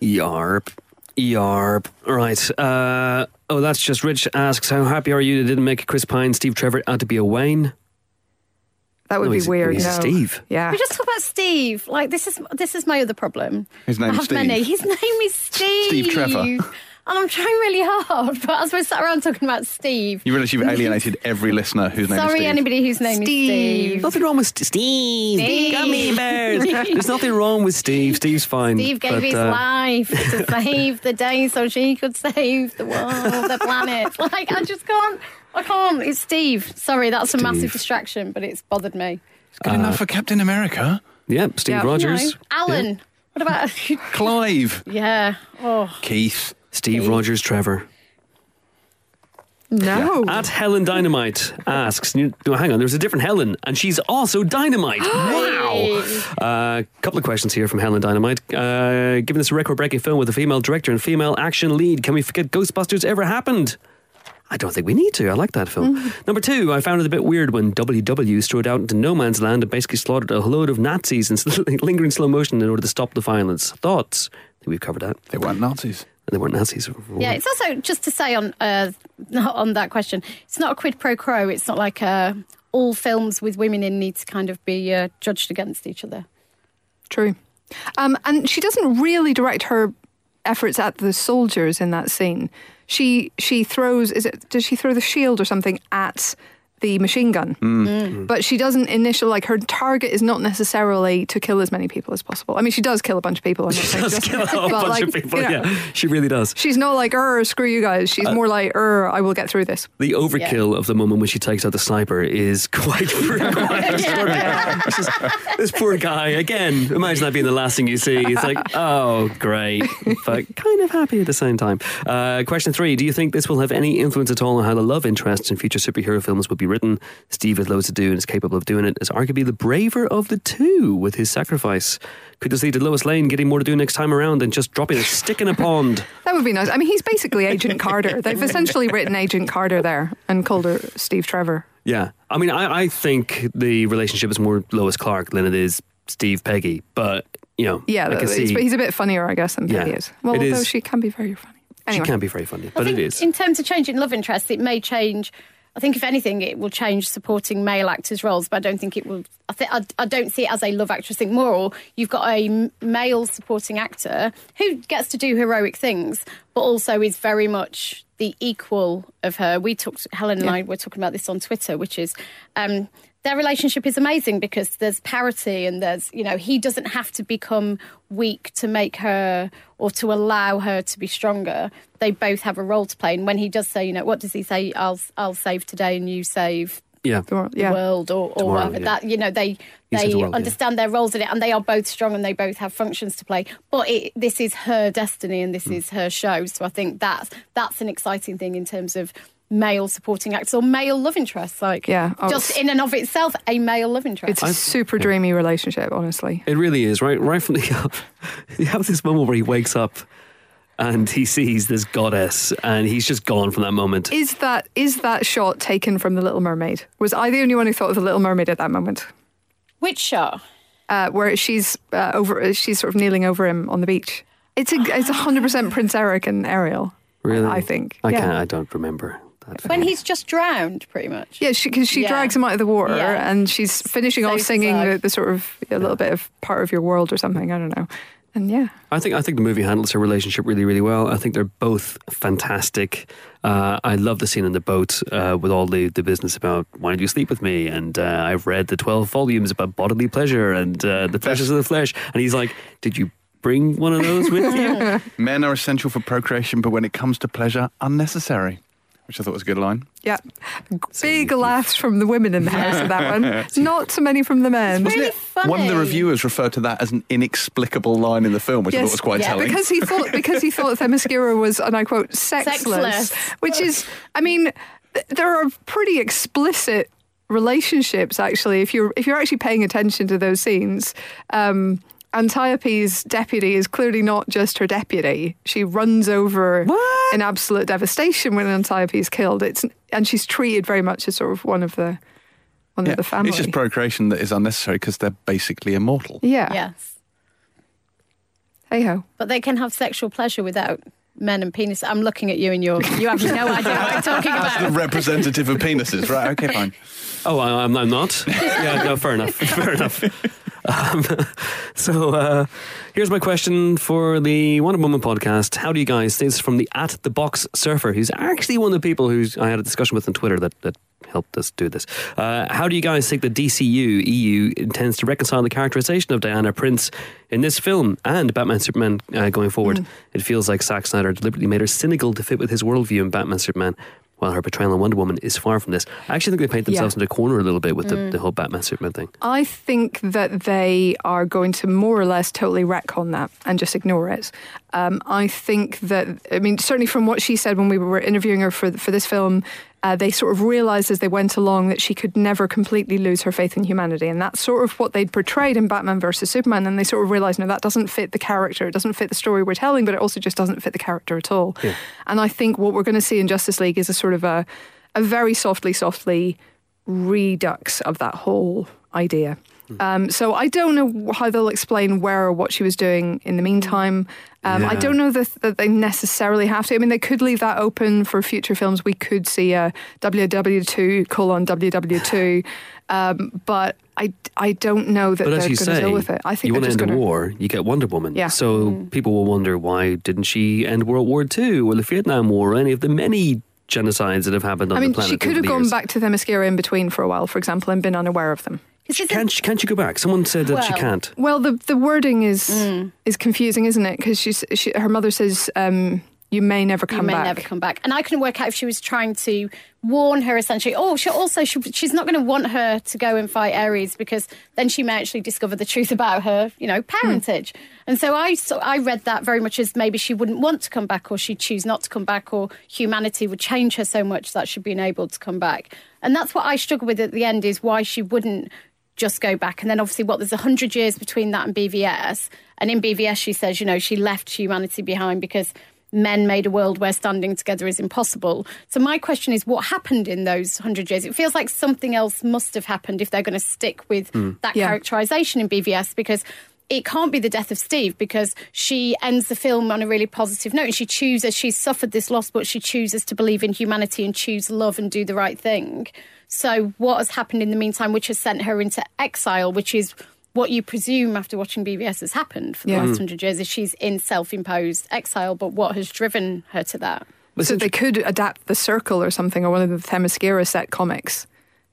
Yarp. Yarp. Right. Uh, oh, that's just Rich asks, How happy are you that didn't make Chris Pine, Steve Trevor out to be a Wayne?
That would
No,
be
he's-
weird.
he's
no.
Steve.
Yeah.
We just talk about Steve. Like this is this is my other problem.
His
I
name's
have
Steve.
many. His name is Steve.
Steve Trevor.
And I'm trying really hard, but as we're sat around talking about Steve,
You realise you've alienated every listener whose name is
sorry
Steve.
anybody whose name
Steve.
is Steve.
Nothing wrong with St- Steve.
Steve.
Gummy bears. There's nothing wrong with Steve. Steve's fine.
Steve gave
but,
his
uh,
life to save the day so she could save the world, the planet. Like, I just can't. I can't. It's Steve. Sorry, that's a massive distraction, but it's bothered me.
It's good enough for Captain America.
Yeah, Steve
Yeah.
Rogers.
No. Alan. What about.
Clive.
yeah. Oh.
Keith.
Steve Rogers Trevor.
no.
At Helen Dynamite asks, no, hang on, there's a different Helen, and she's also Dynamite. wow. A uh, couple of questions here from Helen Dynamite. Uh, given this record breaking film with a female director and female action lead, can we forget Ghostbusters ever happened? I don't think we need to. I like that film. Number two, I found it a bit weird when WW strode out into no man's land and basically slaughtered a load of Nazis in sl- lingering slow motion in order to stop the violence. Thoughts? I think we've covered that.
They weren't Nazis.
And they weren't Nazis.
Yeah, it's also just to say on uh, on that question, it's not a quid pro quo. It's not like uh, all films with women in need to kind of be uh, judged against each other.
True. Um, and she doesn't really direct her efforts at the soldiers in that scene. She she throws is it does she throw the shield or something at the machine gun?
Mm.
But she doesn't initial like her target is not necessarily to kill as many people as possible. I mean, she does kill a bunch of people. I'm not
She does
doesn't,
kill a whole
but,
bunch
like,
of people.
you know,
Yeah, she really does.
She's not like, er, screw you guys. She's
Uh,
more like, er, I will get through this.
The overkill of the moment when she takes out the sniper is quite, quite extraordinary. It's just, this poor guy, again, imagine that being the last thing you see. It's like, oh, great, but kind of happy at the same time. Uh, question three Do you think this will have any influence at all on how the love interests in future superhero films will be written? Steve has loads to do and is capable of doing it, is arguably the braver of the two with his sacrifice. Could this lead to Lois Lane getting more to do next time around than just dropping a stick in a pond?
That would be nice. I mean, he's basically Agent Carter. They've essentially written Agent Carter there and called her Steve Trevor.
Yeah. I mean, I, I think the relationship is more Lois Clark than it is Steve Peggy. But, you know,
Yeah,
I can
he's,
see
he's a bit funnier, I guess, than
Yeah,
Peggy is. Well,
it
although
is.
she can be very funny.
she can be very funny,
I
but
think
it is.
in terms of changing love interest, it may change. I think if anything, it will change supporting male actors' roles, but I don't think it will. I think I, I don't see it as a love actress thing. More, you've got a male supporting actor who gets to do heroic things, but also is very much the equal of her. We talked, Helen and I were talking about this on Twitter, which is. Um, their relationship is amazing because there's parity and there's, you know, he doesn't have to become weak to make her or to allow her to be stronger. They both have a role to play. And when he does say, you know, what does he say? I'll, I'll save today and you save
Yeah.
The world- yeah.
world or, or
Tomorrow,
whatever.
yeah.
That you know, they
He
they
the world, yeah.
understand their roles in it, and they are both strong and they both have functions to play. But it, this is her destiny and this
Hmm.
is her show. So I think that's that's an exciting thing in terms of male supporting actors or male love interests. Like
Yeah. Oh,
just in and of itself, a male love interest.
It's a super dreamy relationship, honestly.
It really is right. Right from the you have this moment where he wakes up and he sees this goddess, and he's just gone from that moment.
Is that is that shot taken from The Little Mermaid? Was I the only one who thought of The Little Mermaid at that moment?
Which show?
Uh, where she's uh, over, she's sort of kneeling over him on the beach. It's a it's a hundred percent Prince Eric and Ariel.
Really,
I think.
I
yeah.
can't. I don't remember that.
When he's just drowned, pretty much.
Yeah, because she,
Yeah.
drags him out of the water
Yeah.
and she's finishing off singing the, the sort of a little bit of part of your world or something. I don't know. And yeah,
I think I think the movie handles her relationship really, really well. I think they're both fantastic. Uh, I love the scene in the boat uh, with all the, the business about why don't you sleep with me, and uh, I've read the twelve volumes about bodily pleasure and uh, the pleasures of the flesh. And he's like, "Did you bring one of those with you?"
Men are essential for procreation, but when it comes to pleasure, unnecessary. Which I thought was a good line.
yeah. Big laughs from the women in the house at that one. Not so many from the men.
Really
it?
funny.
One of the reviewers referred to that as an inexplicable line in the film, which I thought was quite
Yeah,
telling.
because he thought because he thought Themyscira was, and I quote, sexless,
Sexless.
which is, I mean, th- there are pretty explicit relationships actually. If you're if you're actually paying attention to those scenes. Um, Antiope's deputy is clearly not just her deputy. She runs over
What?
in absolute devastation when Antiope is killed. It's and she's treated very much as sort of one of the one
Yeah,
of the family.
It's just procreation that is unnecessary because they're basically immortal.
yeah.
Yes.
Hey ho.
But they can have sexual pleasure without men and penis. I'm looking at you and you're, you have no idea what I'm talking about.
That's the representative of penises, right? Okay, fine.
Oh, I, I'm, I'm not. Yeah, no, fair enough. Fair enough. Um, so uh, here's my question for the Wonder Woman podcast. How do you guys? This is from the at the box surfer, who's actually one of the people who's I had a discussion with on Twitter that that helped us do this. Uh, how do you guys think the DCU EU intends to reconcile the characterization of Diana Prince in this film and Batman Superman uh, going forward? It feels like Zack Snyder deliberately made her cynical to fit with his worldview in Batman Superman. While her portrayal in Wonder Woman is far from this, I actually think they paint themselves
Yeah.
into a corner a little bit with the, the whole Batman Superman thing.
I think that they are going to more or less totally retcon that and just ignore it. Um, I think that, I mean, certainly from what she said when we were interviewing her for for this film, uh, they sort of realised as they went along that she could never completely lose her faith in humanity, and that's sort of what they'd portrayed in Batman versus Superman. And they sort of realised, no, that doesn't fit the character, it doesn't fit the story we're telling, but it also just doesn't fit the character at all.
Yeah.
And I think what we're going to see in Justice League is a sort of a a very softly, softly redux of that whole idea. Um, so I don't know how they'll explain where or what she was doing in the meantime. Um, I don't know that, that they necessarily have to. I mean, they could leave that open for future films. We could see a WW2 colon WW2, um, but I, I don't know that
But
they're going to deal with it. I think
you want to
just
end
going
a
to.
war, you get Wonder Woman.
Yeah.
So people will wonder why didn't she end World War II or the Vietnam War or any of the many genocides that have happened on
I mean,
the planet?
she could have gone
years.
back to Themyscira in between for a while, for example, and been unaware of them.
This
Can't, she- can't you go back? Someone said that she can't.
Well, the the wording is
Mm.
is confusing, isn't it? Because she's she, her mother says um, you may never
you
come
may
back.
never come back. And I couldn't work out if she was trying to warn her essentially. Oh, she also she, she's not going to want her to go and fight Ares because then she may actually discover the truth about her, you know, parentage. And so I so I read that very much as maybe she wouldn't want to come back, or she'd choose not to come back, or humanity would change her so much that she'd be unable to come back. And that's what I struggle with at the end is why she wouldn't just go back. And then obviously, what there's a hundred years between that and BVS. And in BVS, she says, you know, she left humanity behind because men made a world where standing together is impossible. So my question is, what happened in those hundred years? It feels like something else must have happened if they're going to stick with hmm. that
Yeah.
characterization in BVS because. It can't be the death of Steve because she ends the film on a really positive note and she chooses, she's suffered this loss, but she chooses to believe in humanity and choose love and do the right thing. So, what has happened in the meantime, which has sent her into exile, which is what you presume after watching BVS has happened for the
Yeah.
last hundred years, is she's in self imposed exile. But what has driven her to that?
It's
so
inter-
they could adapt the Circle or something, or one of the Themyscira set comics,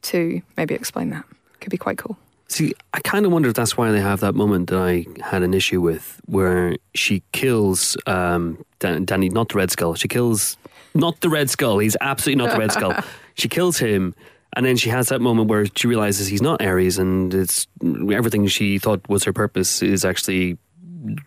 to maybe explain that. Could be quite cool.
See, I kind of wonder if that's why they have that moment that I had an issue with, where she kills um, Dan- Danny, not the Red Skull. She kills not the Red Skull. He's absolutely not the Red Skull. She kills him, and then she has that moment where she realizes he's not Ares, and it's everything she thought was her purpose is actually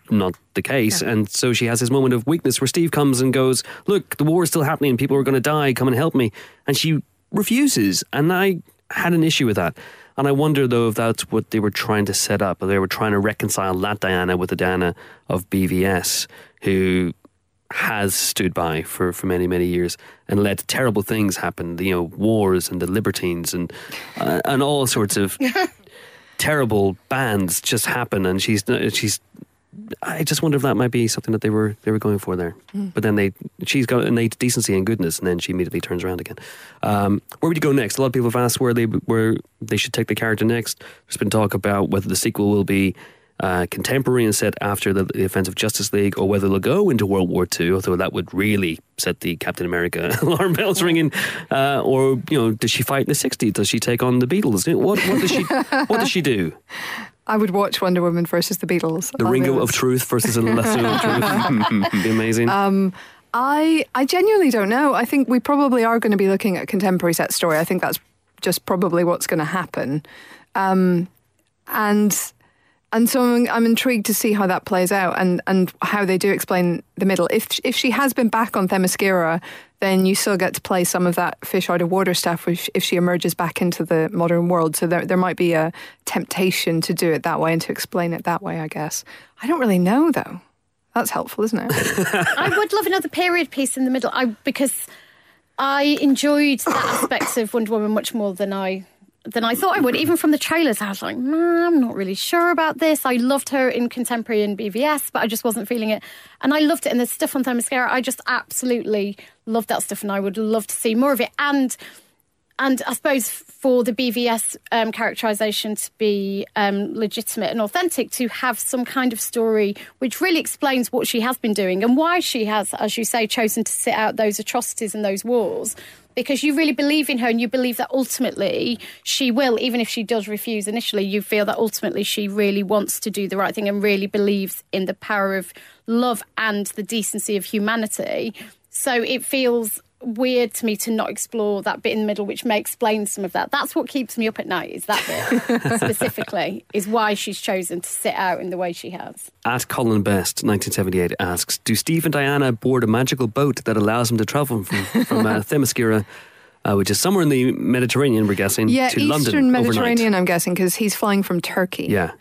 not the case. And so she has this moment of weakness where Steve comes and goes, Look, the war is still happening. People are going to die. Come and help me. And she refuses. And I had an issue with that. And I wonder, though, if that's what they were trying to set up. Or they were trying to reconcile that Diana with the Diana of BVS, who has stood by for, for many, many years and let terrible things happen. You know, wars and the libertines and, uh, and all sorts of terrible bands just happen. And she's, she's I just wonder if that might be something that they were they were going for there. But then they she's got innate decency and goodness, and then she immediately turns around again. Um, where would you go next? A lot of people have asked where they where they should take the character next. There's been talk about whether the sequel will be uh, contemporary and set after the, the events of Justice League, or whether they'll go into World War II. Although that would really set the Captain America alarm bells ringing. Uh, or you know, does she fight in the '60s? Does she take on the Beatles? What what does she what does she do?
I would watch Wonder Woman versus the Beatles.
The
I'll
Ringo of. Truth versus a Lasso of Truth. be amazing.
I I genuinely don't know. I think we probably are going to be looking at a contemporary set story. I think that's just probably what's going to happen. Um, and and so I'm, I'm intrigued to see how that plays out and, and how they do explain the middle. If if she has been back on Themyscira, then you still get to play some of that fish out of water stuff if, if she emerges back into the modern world. So there there might be a temptation to do it that way and to explain it that way. I guess I don't really know though. That's helpful, isn't it?
I would love another period piece in the middle. I because I enjoyed that aspect of Wonder Woman much more than I than I thought I would. Even from the trailers, I was like, "Mm, I'm not really sure about this. I loved her in Contemporary and BVS, but I just wasn't feeling it. And I loved it. And the stuff on Themyscira, I just absolutely loved that stuff, and I would love to see more of it. And and I suppose for the BVS um, characterization to be um, legitimate and authentic, to have some kind of story which really explains what she has been doing and why she has, as you say, chosen to sit out those atrocities and those wars. Because you really believe in her and you believe that ultimately she will, even if she does refuse initially, you feel that ultimately she really wants to do the right thing and really believes in the power of love and the decency of humanity. So it feels weird to me to not explore that bit in the middle, which may explain some of that. That's what keeps me up at night. Is that bit specifically is why she's chosen to sit out in the way she has.
At Colin Best, 1978, asks Do Steve and Diana board a magical boat that allows them to travel from, from uh, Themyscira, uh, which is somewhere in the Mediterranean, we're guessing,
Yeah,
to
Eastern
London
Mediterranean,
overnight?
I'm guessing, because he's flying from Turkey.
Yeah.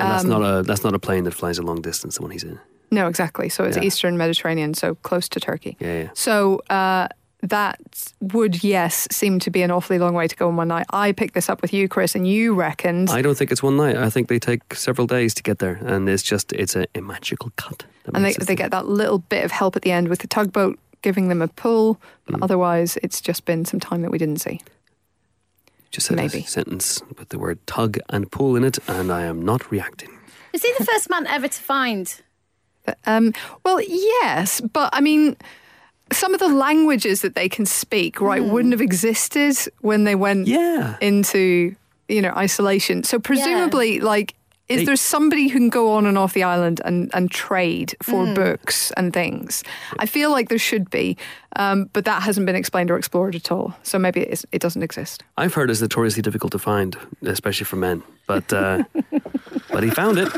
And that's,
Um,
not a, that's not a plane that flies a long distance, the one he's in.
No, exactly. So it's
Yeah.
Eastern Mediterranean, so close to Turkey.
Yeah, yeah.
So uh, that would, yes, seem to be an awfully long way to go in one night. I picked this up with you, Chris, and you reckoned.
I don't think it's one night. I think they take several days to get there. And it's just, it's a, a magical cut.
and they, they get that little bit of help at the end with the tugboat giving them a pull. But otherwise, it's just been some time that we didn't see.
Just said
maybe.
a sentence with the word tug and pull in it, and I am not reacting.
Is he the first man ever to find?
Um, well, yes, but I mean, some of the languages that they can speak, right, wouldn't have existed when they went
Yeah.
into you know isolation. So presumably, like, is
They-
there somebody who can go on and off the island and, and trade for books and things? I feel like there should be, um, but that hasn't been explained or explored at all. So maybe it, is, it doesn't exist.
I've heard it's notoriously difficult to find, especially for men. But uh, but he found it.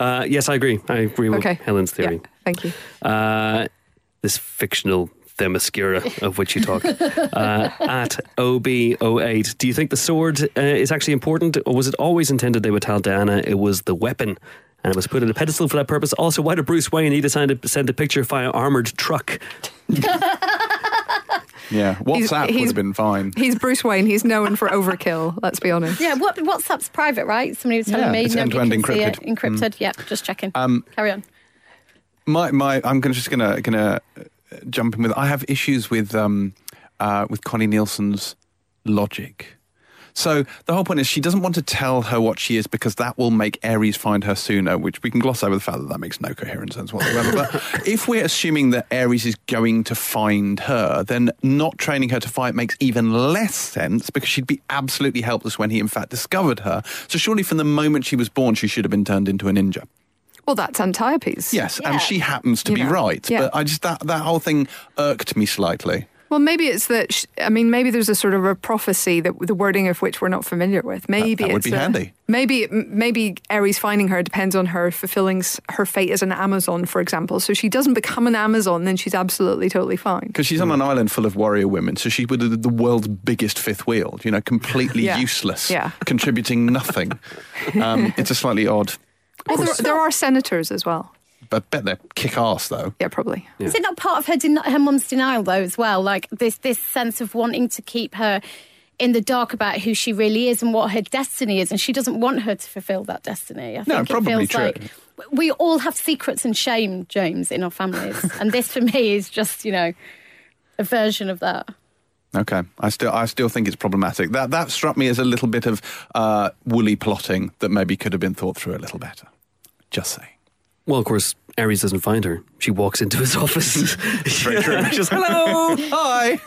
Uh, yes, I agree. I agree with
Okay.
Helen's theory.
Yeah, thank you.
Uh, this fictional Themyscira of which you talk uh, at OB08. Do you think the sword uh, is actually important, or was it always intended they would tell Diana it was the weapon? And it was put in a pedestal for that purpose. Also, why did Bruce Wayne need to send a, send a picture via armored truck?
Yeah, WhatsApp would
he's-
have been fine.
He's Bruce Wayne. He's known for overkill. Let's be honest.
Yeah, what WhatsApp's private, right? Somebody was telling
Yeah,
me
it's
nobody
end-to-end
can see it.
encrypted.
Encrypted. Yeah, just checking. Um, Carry on.
my my I'm gonna just gonna gonna uh, jump in with I have issues with um uh with Connie Nielsen's logic. So the whole point is she doesn't want to tell her what she is because that will make Ares find her sooner, which we can gloss over the fact that that makes no coherent sense whatsoever. but if we're assuming that Ares is going to find her, then not training her to fight makes even less sense because she'd be absolutely helpless when he in fact discovered her. So surely from the moment she was born, she should have been turned into a ninja.
Well, that's Antiope's.
Yes,
Yeah.
and she happens to
You
be
know,
right.
yeah.
But I just that that whole thing irked me slightly.
Well, maybe it's that. Sh- I mean, maybe there's a sort of a prophecy that the wording of which we're not familiar with. Maybe
that would
it's
be
that-
handy.
Maybe maybe Ares finding her depends on her fulfilling her fate as an Amazon, for example. So she doesn't become an Amazon, then she's absolutely totally fine.
Because she's on an island full of warrior women, so she would the, the world's biggest fifth wheel. You know, completely
Yeah.
useless,
Yeah.
contributing nothing. Um, it's a slightly odd.
Well, there, there are senators as well.
I bet they're kick ass though.
Yeah, probably.
Is it not part of her den- her mum's denial though as well? Like this this sense of wanting to keep her in the dark about who she really is and what her destiny is, and she doesn't want her to fulfil that destiny. I
No,
think
probably
it feels
true.
like we all have secrets and shame, James, in our families, and this for me is just you know a version of that.
Okay, I still I still think it's problematic. That that struck me as a little bit of uh, woolly plotting that maybe could have been thought through a little better. Just saying.
Well, of course, Ares doesn't find her. She walks into his office.
Very true. Just hello, hi.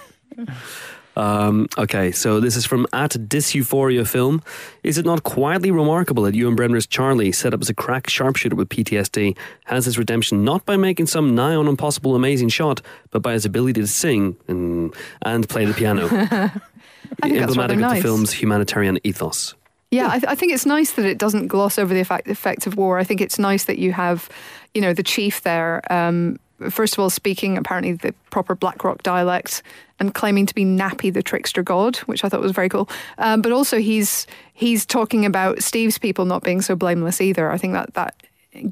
Um, okay, so this is from at Diseuphoria Film. Is it not quietly remarkable that Ewan Bremner's Charlie, set up as a crack sharpshooter with PTSD, has his redemption not by making some nigh on impossible amazing shot, but by his ability to sing and, and play the piano?
I think that's rather
Emblematic of the film's humanitarian ethos.
Yeah, I, th- I think it's nice that it doesn't gloss over the effect, effects of war. I think it's nice that you have, you know, the chief there. Um, first of all, speaking apparently the proper Blackrock dialect and claiming to be Napi, the trickster god, which I thought was very cool. Um, but also, he's he's talking about Steve's people not being so blameless either. I think that that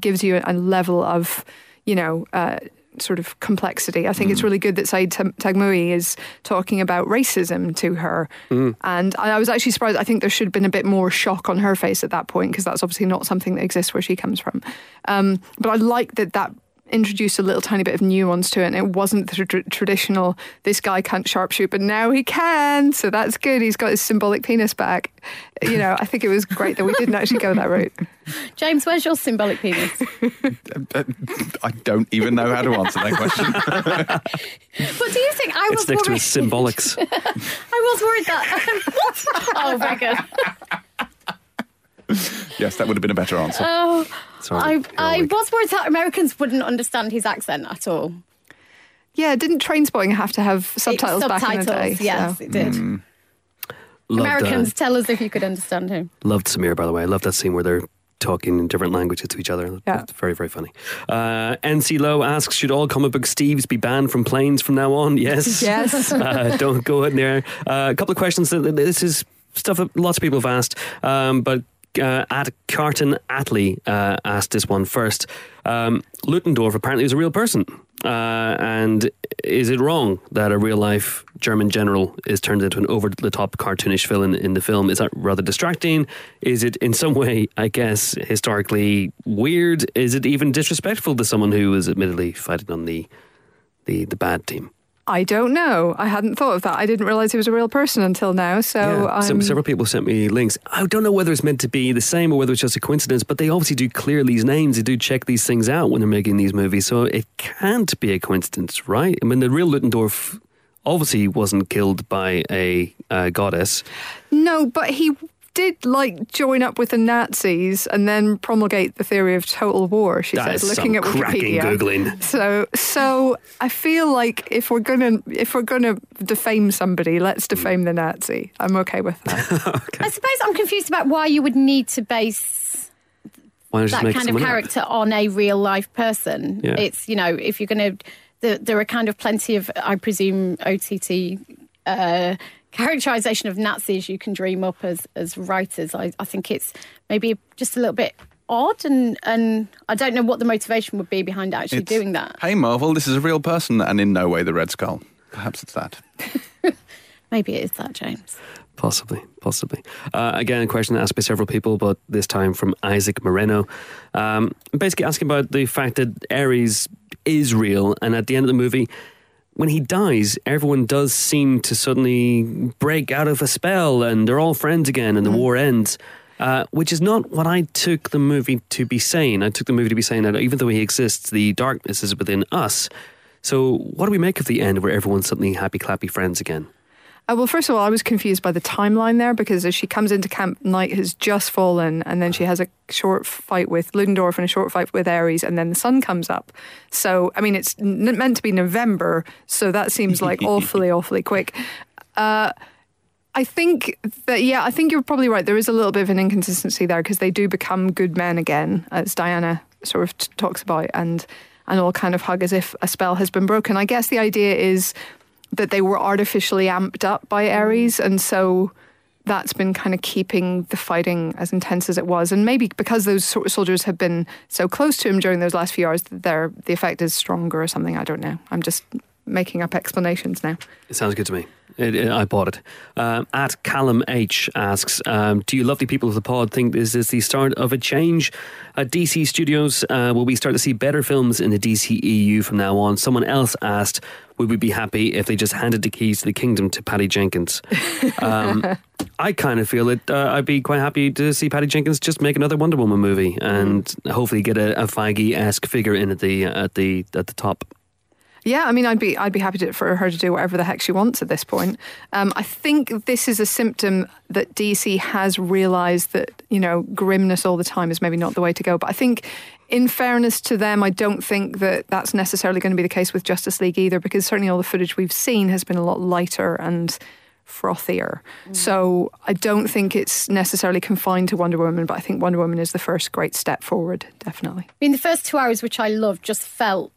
gives you a level of, you know. Uh, Sort of complexity. I think it's really good that Said Taghmaoui is talking about racism to her. And I, I was actually surprised. I think there should have been a bit more shock on her face at that point because that's obviously not something that exists where she comes from. Um, but I like that that introduced a little tiny bit of nuance to it and it wasn't the tr- traditional this guy can't sharpshoot but now he can so that's good he's got his symbolic penis back you know i think it was great that we didn't actually go that route
James, where's your symbolic penis?
I don't even know how to answer that question.
But do you think I
It
was
sticks to
worried?
its symbolics.
I was worried that. Oh, very good.
yes, that would have been a better answer.
Oh,
Sorry,
I, I
awake.
was worried that Americans wouldn't understand his accent at all.
yeah didn't Trainspotting have to have subtitles,
It-
back in the day
Yes,
so.
it did.
Loved,
Americans,
uh,
tell us if you could understand him.
loved Sameer, by the way. I love that scene where they're talking in different languages to each other.
Yeah.
It's very, very funny. Uh, NC Low asks, should all comic book Steves be banned from planes from now on? Yes.
Yes.
uh, don't go in there. Uh, a couple of questions. that- This is stuff that lots of people have asked, um, but uh, at Carton Atley uh, asked this one first. Um, Ludendorff apparently was a real person. Uh, and is it wrong that a real life German general is turned into an over the top cartoonish villain in the film? Is that rather distracting? Is it in some way, I guess, historically weird? Is it even disrespectful to someone who is admittedly fighting on the the, the bad team?
I don't know i hadn't thought of that i didn't realize he was a real person until now so
Yeah,
I'm,
several people sent me links. I don't know whether it's meant to be the same or whether it's just a coincidence, but they obviously do clear these names. They do check these things out when they're making these movies, so it can't be a coincidence, right? I mean, the real Ludendorff obviously wasn't killed by a uh, goddess.
No, but he did like join up with the Nazis and then promulgate the theory of total war. She
That
said,
is
looking
some
at
cracking
Wikipedia.
googling.
So, so I feel like if we're gonna if we're gonna defame somebody, let's defame the Nazi. I'm okay with that.
I suppose I'm confused about why you would need to base
Why not just
that
make
kind of
someone up?
character on a real life person.
Yeah.
It's, you know, if you're going to, the, there are kind of plenty of, I presume, OTT uh, characterization of Nazis you can dream up as, as writers. I, I think it's maybe just a little bit odd and, and I don't know what the motivation would be behind actually
It's,
doing that.
Hey, Marvel, this is a real person, and in no way the Red Skull. Perhaps it's that.
Maybe it is that, James.
Possibly, possibly. Uh, again, a question asked by several people, but this time from Isaac Moreno. Um, basically asking about the fact that Ares is real, and at the end of the movie, when he dies, everyone does seem to suddenly break out of a spell and they're all friends again and the war ends. Uh, which is not what I took the movie to be saying. I took the movie to be saying that even though he exists, the darkness is within us. So, what do we make of the end where everyone's suddenly happy, clappy friends again?
Uh, well, first of all, I was confused by the timeline there because as she comes into camp, night has just fallen, and then she has a short fight with Ludendorff and a short fight with Ares, and then the sun comes up. So, I mean, it's n- meant to be November, so that seems like awfully, awfully quick. Uh, I think that yeah, I think you're probably right. There is a little bit of an inconsistency there because they do become good men again, as Diana sort of t- talks about, and and all kind of hug as if a spell has been broken. I guess the idea is that they were artificially amped up by Ares, and so that's been kind of keeping the fighting as intense as it was. And maybe because those soldiers have been so close to him during those last few hours, their the effect is stronger or something. I don't know. I'm just making up explanations now.
It sounds good to me. It, it, I bought it. Um, at Callum H asks, um, "Do you lovely people of the pod think this is the start of a change at DC Studios? Uh, will we start to see better films in the DC EU from now on?" Someone else asked, "Would we be happy if they just handed the keys to the kingdom to Patty Jenkins?" Um, I kind of feel that Uh, I'd be quite happy to see Patty Jenkins just make another Wonder Woman movie and hopefully get a, a Feige esque figure in at the at the at the top.
Yeah, I mean, I'd be I'd be happy to, for her to do whatever the heck she wants at this point. Um, I think this is a symptom that DC has realised that you know grimness all the time is maybe not the way to go. But I think, in fairness to them, I don't think that that's necessarily going to be the case with Justice League either, because certainly all the footage we've seen has been a lot lighter and frothier. Mm. So I don't think it's necessarily confined to Wonder Woman, but I think Wonder Woman is the first great step forward, definitely.
I mean, the first two hours, which I loved, just felt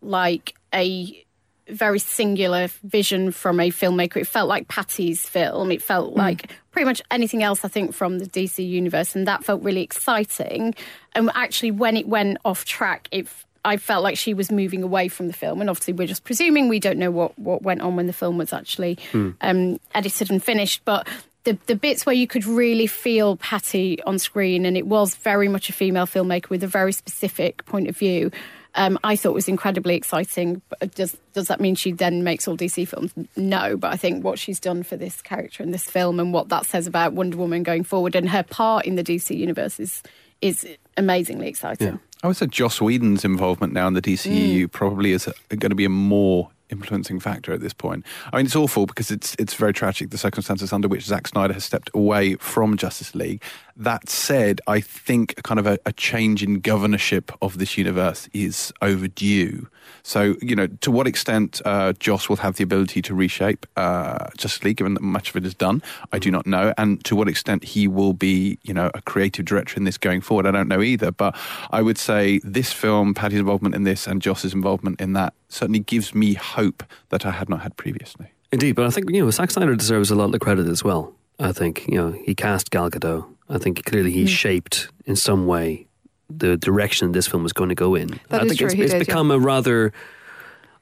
like a very singular vision from a filmmaker. It felt like Patty's film. It felt mm. like pretty much anything else, I think, from the DC universe. And that felt really exciting. And actually, when it went off track, it. I felt like she was moving away from the film, and obviously we're just presuming we don't know what, what went on when the film was actually um, edited and finished. But the the bits where you could really feel Patty on screen, and it was very much a female filmmaker with a very specific point of view. Um, I thought was incredibly exciting. But does does that mean she then makes all DC films? No, but I think what she's done for this character in this film and what that says about Wonder Woman going forward and her part in the DC universe is is amazingly exciting.
Yeah.
I would say Joss Whedon's involvement now in the DCU probably is going to be a more influencing factor at this point. I mean, it's awful because it's it's very tragic the circumstances under which Zack Snyder has stepped away from Justice League. That said, I think kind of a, a change in governorship of this universe is overdue. So, you know, to what extent uh, Joss will have the ability to reshape uh, Justice League, given that much of it is done, I do not know. And to what extent he will be, you know, a creative director in this going forward, I don't know either. But I would say this film, Patty's involvement in this and Joss's involvement in that, certainly gives me hope that I had not had previously.
Indeed, but I think you know Zack Snyder deserves a lot of the credit as well. I think you know he cast Gal Gadot. I think clearly he shaped in some way the direction this film was going to go in.
That
I
is
think
true,
it's,
he
it's
did, yeah.
become a rather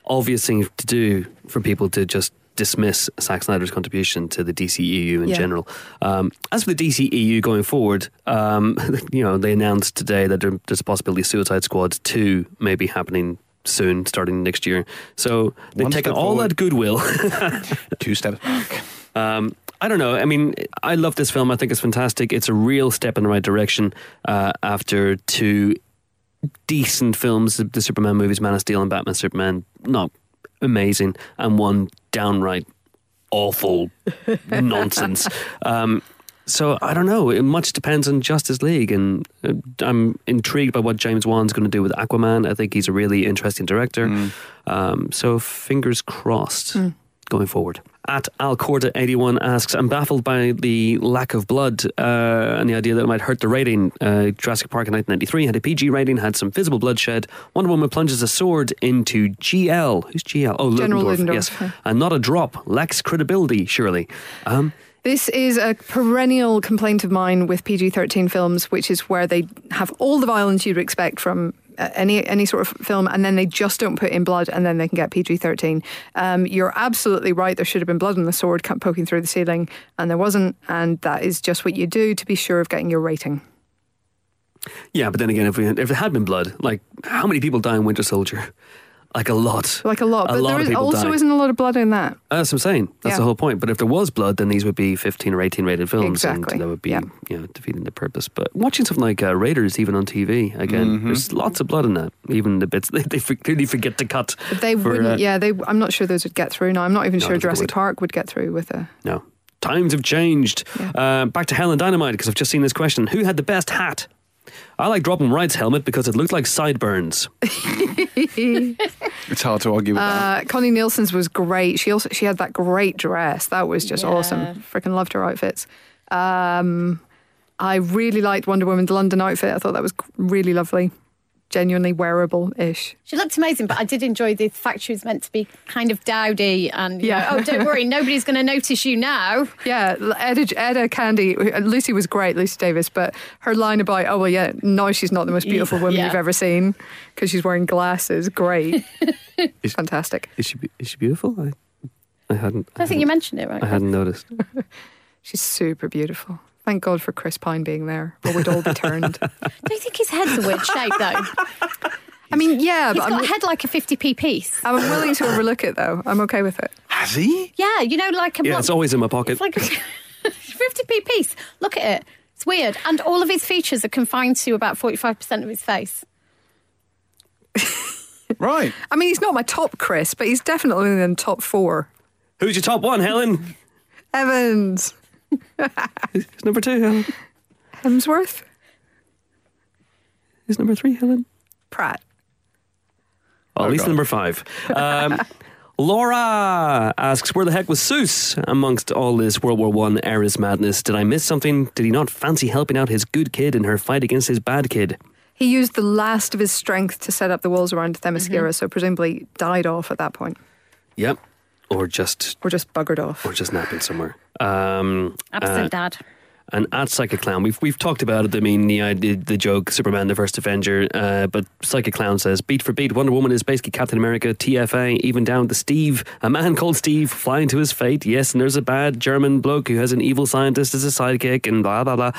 obvious thing to do for people to just dismiss Zack Snyder's contribution to the DCEU in
Yeah.
general. Um, as for the DCEU going forward, um, you know they announced today that there's a possibility Suicide Squad two may be happening soon, starting next year. So they've
One
taken all
forward.
that goodwill.
Two steps back.
Um, I don't know. I mean, I love this film. I think it's fantastic. It's a real step in the right direction uh, after two decent films the Superman movies, Man of Steel and Batman Superman. Not amazing, and one downright awful nonsense. Um, so I don't know. It much depends on Justice League, and uh, I'm intrigued by what James Wan's going to do with Aquaman. I think he's a really interesting director. Um, so fingers crossed going forward. At Alcorta81 asks, I'm baffled by the lack of blood uh, and the idea that it might hurt the rating. Uh, Jurassic Park in 1993 had a PG rating, had some visible bloodshed. Wonder Woman plunges a sword into GL. Who's GL? Oh,
General
Ludendorff.
Ludendorff,
Yes.
yeah.
And not a drop. Lacks credibility, surely. Um,
This is a perennial complaint of mine with PG 13 films, which is where they have all the violence you'd expect from any any sort of film, and then they just don't put in blood, and then they can get PG 13. Um, you're absolutely right. There should have been blood on the sword poking through the ceiling, and there wasn't, and that is just what you do to be sure of getting your rating.
Yeah, but then again, if we if it had been blood, like how many people die in Winter Soldier? Like a lot.
like a lot.
A
but
lot
there
of
is,
people
also
die.
isn't a lot of blood in that.
That's what I'm saying. That's
Yeah.
the whole point. But if there was blood, then these would be 15 or 18 rated films,
Exactly.
and that would be
Yeah.
you know defeating the purpose. But watching something like uh, Raiders, even on TV, again,
Mm-hmm.
there's lots of blood in that. Even the bits they, they for- clearly forget to cut.
But they
for,
wouldn't.
uh,
yeah, they. I'm not sure those would get through. No, I'm not even
No,
sure
don't think they
Jurassic
would.
Park would get through with a.
No, times have changed. Uh, back to Helen Dynamite because I've just seen this question: Who had the best hat? I like Robin Wright's helmet because it looked like sideburns.
It's hard to argue with that.
Uh, Connie Nielsen's was great. She also she had that great dress. That was just
Yeah.
awesome. Freaking loved her outfits. Um, I really liked Wonder Woman's London outfit. I thought that was really lovely, genuinely wearable ish.
She looked amazing, but I did enjoy the fact she was meant to be kind of dowdy and you
Yeah.
know, oh, don't worry, nobody's going to notice you now.
Yeah, Etta, Etta Candy, uh, Lucy was great, Lucy Davis, but her line about, oh, well, yeah, no, she's not the most beautiful woman
Yeah.
you've ever seen because she's wearing glasses. Great. Fantastic.
Is she is she beautiful? I, I hadn't.
I think you mentioned it, right?
I hadn't noticed.
She's super beautiful. Thank God for Chris Pine being there, or we'd all be turned.
Don't you think his head's a weird shape, though?
I mean, yeah,
He's
but
got
I'm,
a head like a 50p piece.
I'm willing to overlook it, though. I'm okay with it.
Has he?
Yeah, you know, like a
Yeah,
block-
it's always in my pocket.
It's like a 50p piece. Look at it. It's weird. And all of his features are confined to about 45% of his face.
Right.
I mean, he's not my top Chris, but he's definitely in the top four.
Who's your top one, Helen?
Evans,
Who's number two, Helen?
Hemsworth,
Who's number three, Helen?
Pratt.
Well, at
Oh,
least
God.
number five. Um, Laura asks, "Where the heck was Zeus amongst all this World War One era's madness? Did I miss something? Did he not fancy helping out his good kid in her fight against his bad kid?"
He used the last of his strength to set up the walls around Themyscira, so presumably died off at that point,
Yep, or just
or just buggered off.
or just napping somewhere. Um,
Absent
uh,
dad.
and at Psychic Clown, we've we've talked about it. I mean, the idea, the joke, Superman, the first Avenger. Uh, but Psychic Clown says, beat for beat, Wonder Woman is basically Captain America, TFA, even down to Steve, a man called Steve, flying to his fate. Yes, and there's a bad German bloke who has an evil scientist as a sidekick, and blah blah blah.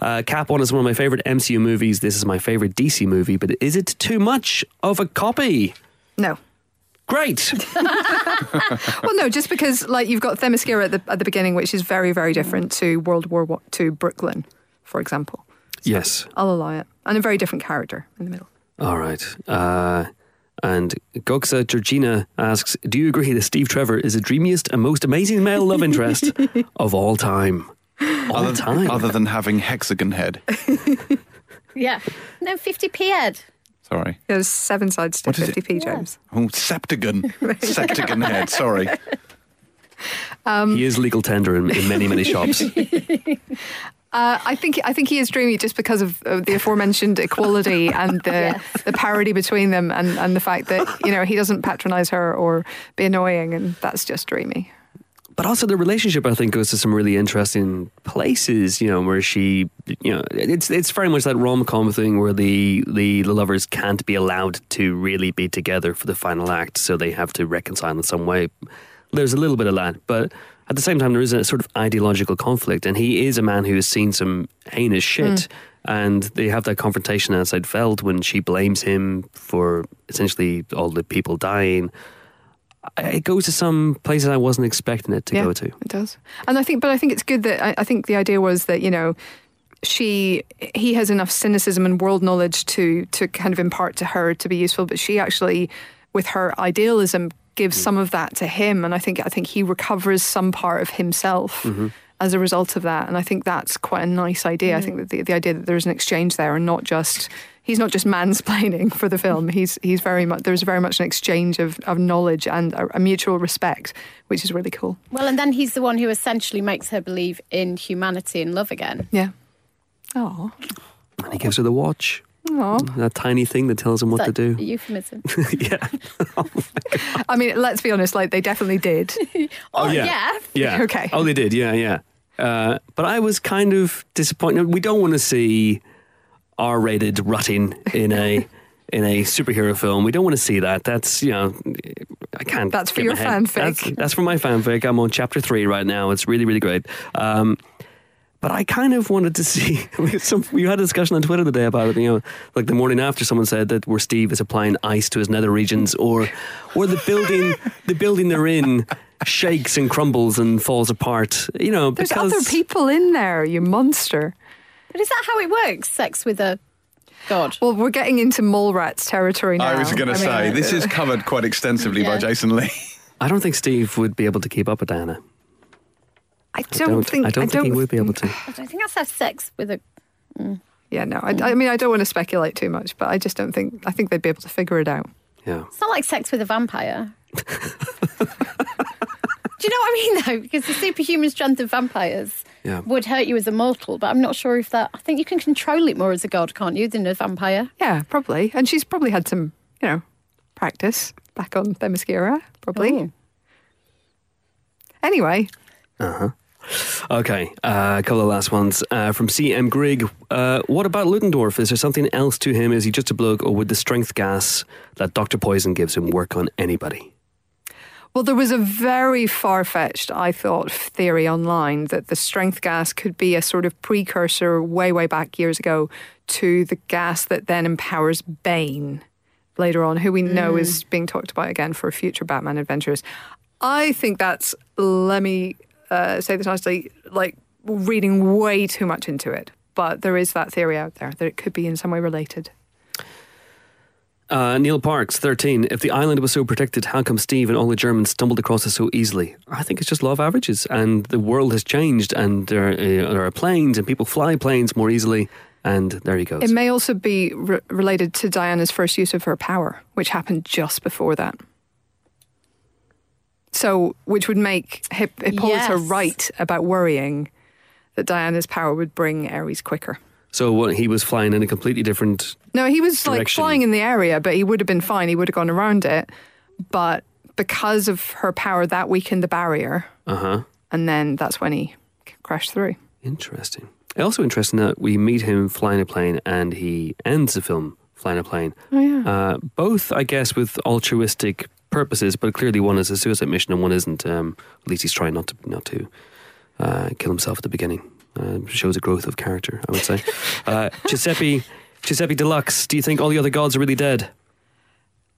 Uh, Cap One is one of my favorite MCU movies. This is my favorite DC movie, but is it too much of a copy?
No.
Great.
Well, no, just because like you've got Themyscira at the at the beginning, which is very very different to World War One, to Brooklyn, for example.
yes.
I'll allow it, and a very different character in the middle.
All right. Uh, and Goxa Georgina asks, "Do you agree that Steve Trevor is the dreamiest and most amazing male love interest of all time? All
Other,
time.
other than having hexagon head.
Yeah. No, 50p head.
Sorry.
There's seven sides to
What is it?
50p, James.
Oh, septagon. septagon head. Sorry.
he is legal tender in, in many many shops.
Uh, I think I think he is dreamy just because of uh, the aforementioned equality and the
Yes.
the parity between them, and, and the fact that you know he doesn't patronise her or be annoying, and that's just dreamy.
But also the relationship I think goes to some really interesting places. You know, where she, you know, it's it's very much that rom com thing where the, the the lovers can't be allowed to really be together for the final act, so they have to reconcile in some way. There's a little bit of that, but at the same time, there is a sort of ideological conflict, and he is a man who has seen some heinous shit. Hmm. And they have that confrontation outside Veld when she blames him for essentially all the people dying. I- It goes to some places I wasn't expecting it to
yeah,
go to.
it does. And I think, but I think it's good that I, I think the idea was that you know she he has enough cynicism and world knowledge to to kind of impart to her to be useful, but she actually, with her idealism, gives mm. some of that to him, and I think I think he recovers some part of himself. Mm-hmm. As a result of that, and I think that's quite a nice idea. I mm. think that the, the idea that there's an exchange there, and not just he's not just mansplaining for the film. He's he's very much there's very much an exchange of, of knowledge and a, a mutual respect, which is really cool.
Well, and then he's the one who essentially makes her believe in humanity and love again.
Yeah. Oh.
And he gives her the watch,
Oh.
that tiny thing that tells him what
Is
to do.
a euphemism.
yeah.
I mean, let's be honest. Like they definitely did.
oh,
yeah.
yeah.
Yeah.
Okay.
Oh, they did. Yeah, yeah. Uh, but I was kind of disappointed. We don't want to see R-rated rutting in a in a superhero film. We don't want to see that. That's you know, I can't.
That's for your fanfic.
That's, that's for my fanfic. I'm on chapter three right now. It's really really great. Um, But I kind of wanted to see. we, had some, we had a discussion on Twitter today about it. You know, like the morning after, someone said that where Steve is applying ice to his nether regions, or or the building the building they're in shakes and crumbles and falls apart. You know,
There's
because
other people in there, you monster.
But is that how it works? Sex with a god?
Well, we're getting into Mallrats territory now.
I was going to
I mean,
say, this is covered quite extensively by Jason Lee.
I don't think Steve would be able to keep up with Diana.
I
I
don't,
don't
think.
I don't think he would be able to.
I don't think that's have sex with a. Mm.
Yeah, no. I, I mean, I don't want to speculate too much, but I just don't think. I think they'd be able to figure it out.
Yeah.
It's not like sex with a vampire. Do you know what I mean, though? Because the superhuman strength of vampires
Yeah.
would hurt you as a mortal, but I'm not sure if that. I think you can control it more as a god, can't you, than a vampire?
Yeah, probably. And she's probably had some, you know, practice back on Themyscira, probably.
Oh.
Anyway, Uh huh.
Okay, uh, a couple of last ones uh, from CM Grigg. Uh, what about Ludendorff? Is there something else to him? Is he just a bloke, or would the strength gas that Doctor Poison gives him work on anybody?
Well, there was a very far fetched, I thought, theory online that the strength gas could be a sort of precursor way, way back years ago to the gas that then empowers Bane later on, who we know is being talked about again for future Batman adventures. I think that's, let me uh, say this nicely, like reading way too much into it. But there is that theory out there that it could be in some way related.
Uh, Neil Parks, 13. If the island was so protected, how come Steve and all the Germans stumbled across it so easily? I think it's just law of averages, and the world has changed, and there, uh, there are planes, and people fly planes more easily, and there he goes.
It may also be re- related to Diana's first use of her power, which happened just before that. So, which would make Hip- Hippolyta
Yes.
right about worrying that Diana's power would bring Ares quicker.
So what, he was flying in a completely different.
No, he was like flying in the area, but he would have been fine. He would have gone around it. But because of her power, that weakened the barrier.
Uh huh.
And then that's when he crashed through.
Interesting. Also interesting that we meet him flying a plane, and he ends the film flying a plane.
Oh, yeah.
Uh, both, I guess, with altruistic purposes, but clearly one is a suicide mission and one isn't. Um, at least he's trying not to not to uh, kill himself at the beginning. Uh, shows a growth of character, I would say. uh, Giuseppe Giuseppe Deluxe. Do you think all the other gods are really dead?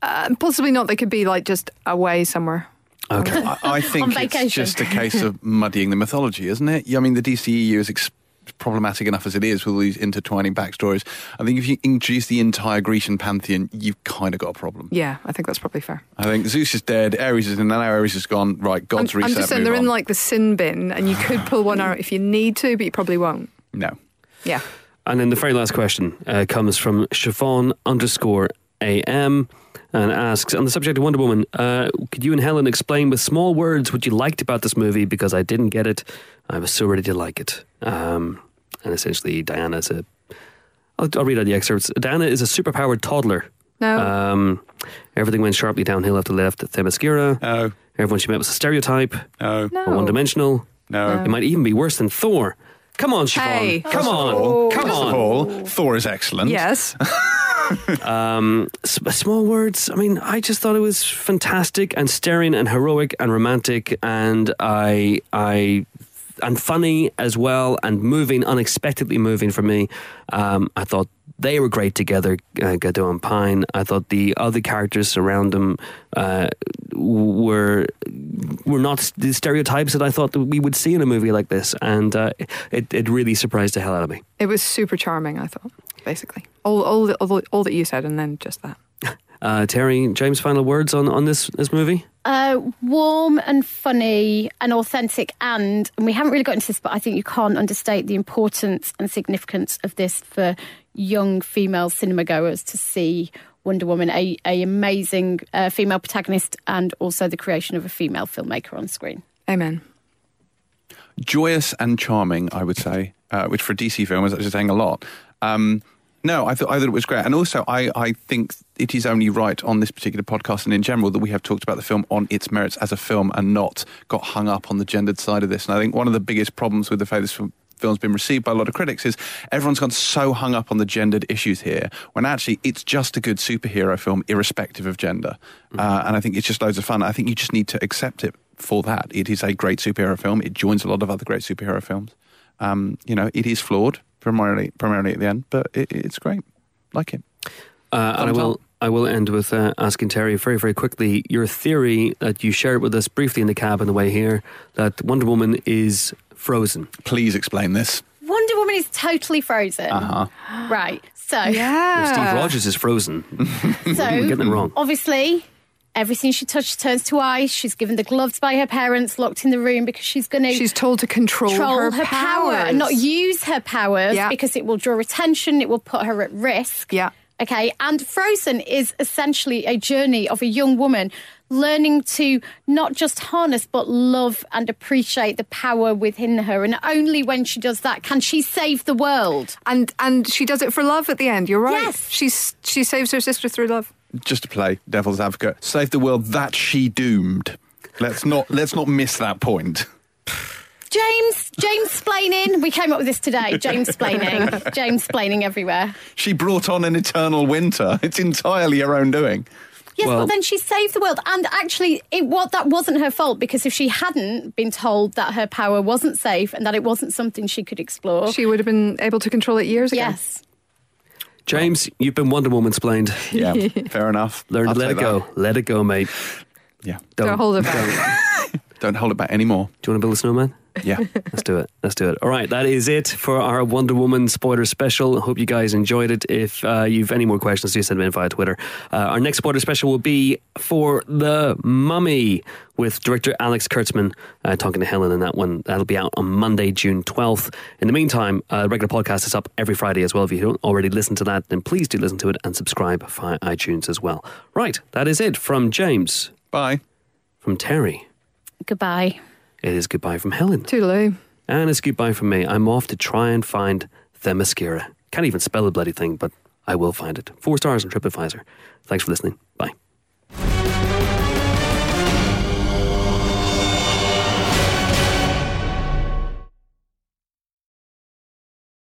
Uh, possibly not. They could be like just away somewhere.
Okay.
I, I think it's just a case of muddying the mythology, isn't it? I mean, the DCEU is ex- problematic enough as it is with all these intertwining backstories. I think if you introduce the entire Grecian pantheon, you've kind of got a problem.
Yeah, I think that's probably fair.
I think Zeus is dead, Ares is in, and now Ares is gone. Right,
I'm,
God's
I'm just saying they're in like the sin bin, and you could pull one out if you need to, but you probably won't.
no.
Yeah.
And then the very last question uh, comes from Siobhan underscore AM and asks on the subject of Wonder Woman, uh, could you and Helen explain with small words what you liked about this movie? Because I didn't get it. I was so ready to like it. Um, and essentially, Diana is a. I'll, I'll read out the excerpts. Diana is a superpowered toddler.
No.
Um, everything went sharply downhill after left Themyscira.
No.
Everyone she met was a stereotype,
No.
no.
one dimensional.
No.
It might even be worse than Thor. Come on, Siobhan.
Hey.
Come
First of
on.
all-
Come
First
on.
of all, Thor is excellent.
Yes.
Um, small words. I mean, I just thought it was fantastic and stirring and heroic and romantic, and I, I, and funny as well, and moving, unexpectedly moving for me. Um, I thought they were great together, uh, and Pine. I thought the other characters around them uh, were were not the stereotypes that I thought that we would see in a movie like this, and uh, it it really surprised the hell out of me.
It was super charming, I thought, basically. All, all, the- all, the- all that you said, and then just that.
Uh, Terri, James, final words on on this this movie.
Uh, warm and funny and authentic, and, and we haven't really got into this, but I think you can't understate the importance and significance of this for young female cinema goers to see Wonder Woman, a, a amazing uh, female protagonist, and also the creation of a female filmmaker on screen.
Amen.
joyous and charming, I would say, uh, which for a DC film is actually saying a lot. Um, no, I thought I thought it was great, and also I, I think it is only right on this particular podcast and in general that we have talked about the film on its merits as a film and not got hung up on the gendered side of this. And I think one of the biggest problems with the way this film film's been received by a lot of critics is everyone's gone so hung up on the gendered issues here when actually it's just a good superhero film irrespective of gender. Uh, and i think it's just loads of fun. I think you just need to accept it for that. It is a great superhero film. It joins a lot of other great superhero films. Um, you know, it is flawed primarily, primarily at the end, but it, it's great. Like it.
Uh, and I will. I will end with uh, asking Terri very, very quickly your theory that you shared with us briefly in the cab on the way here that Wonder Woman is frozen.
Please explain this.
Wonder Woman is totally frozen.
Uh huh.
Right. So,
Yeah.
Steve Rogers is frozen.
so
getting it wrong.
obviously, everything she touches turns to ice. She's given the gloves by her parents, locked in the room because she's going to
She's told to control,
control
her,
her, power and not use her powers
Yeah.
because it will draw attention, it will put her at risk.
Yeah.
Okay. And Frozen is essentially a journey of a young woman learning to not just harness but love and appreciate the power within her. And only when she does that can she save the world.
And and she does it for love at the end. You're right.
Yes.
She's she saves her sister through love.
Just to play devil's advocate, save the world that she doomed. Let's not let's not miss that point.
James, James splaining. We came up with this today. James splaining. James splaining everywhere.
She brought on an eternal winter. It's entirely her own doing.
Yes,
Well-
but then she saved the world, and actually, it what that wasn't her fault because if she hadn't been told that her power wasn't safe and that it wasn't something she could explore,
She would have been able to control it years ago.
yes,
James, you've been Wonder Woman explained.
Yeah, fair enough.
Learn
I'll
to let
take
it go.
that.
Let it go, mate.
Yeah,
Don't hold it back.
don't hold it back anymore.
Do you want to build a snowman?
Yeah.
Let's do it. Let's do it. All right, that is it for our Wonder Woman spoiler special. Hope you guys enjoyed it. If uh, you've any more questions, do send them in via Twitter. Uh, our next spoiler special will be for The Mummy with director Alex Kurtzman uh, talking to Helen in that one. That'll be out on Monday, June 12th. In the meantime, uh, regular podcast is up every Friday as well. If you don't already listen to that, then please do listen to it and subscribe via iTunes as well. Right, that is it from James,
Bye.
from Terri.
goodbye.
It is goodbye from Helen.
Toodaloo.
And it's goodbye from me. I'm off to try and find Themyscira. Can't even spell the bloody thing, but I will find it. Four stars on TripAdvisor. Thanks for listening.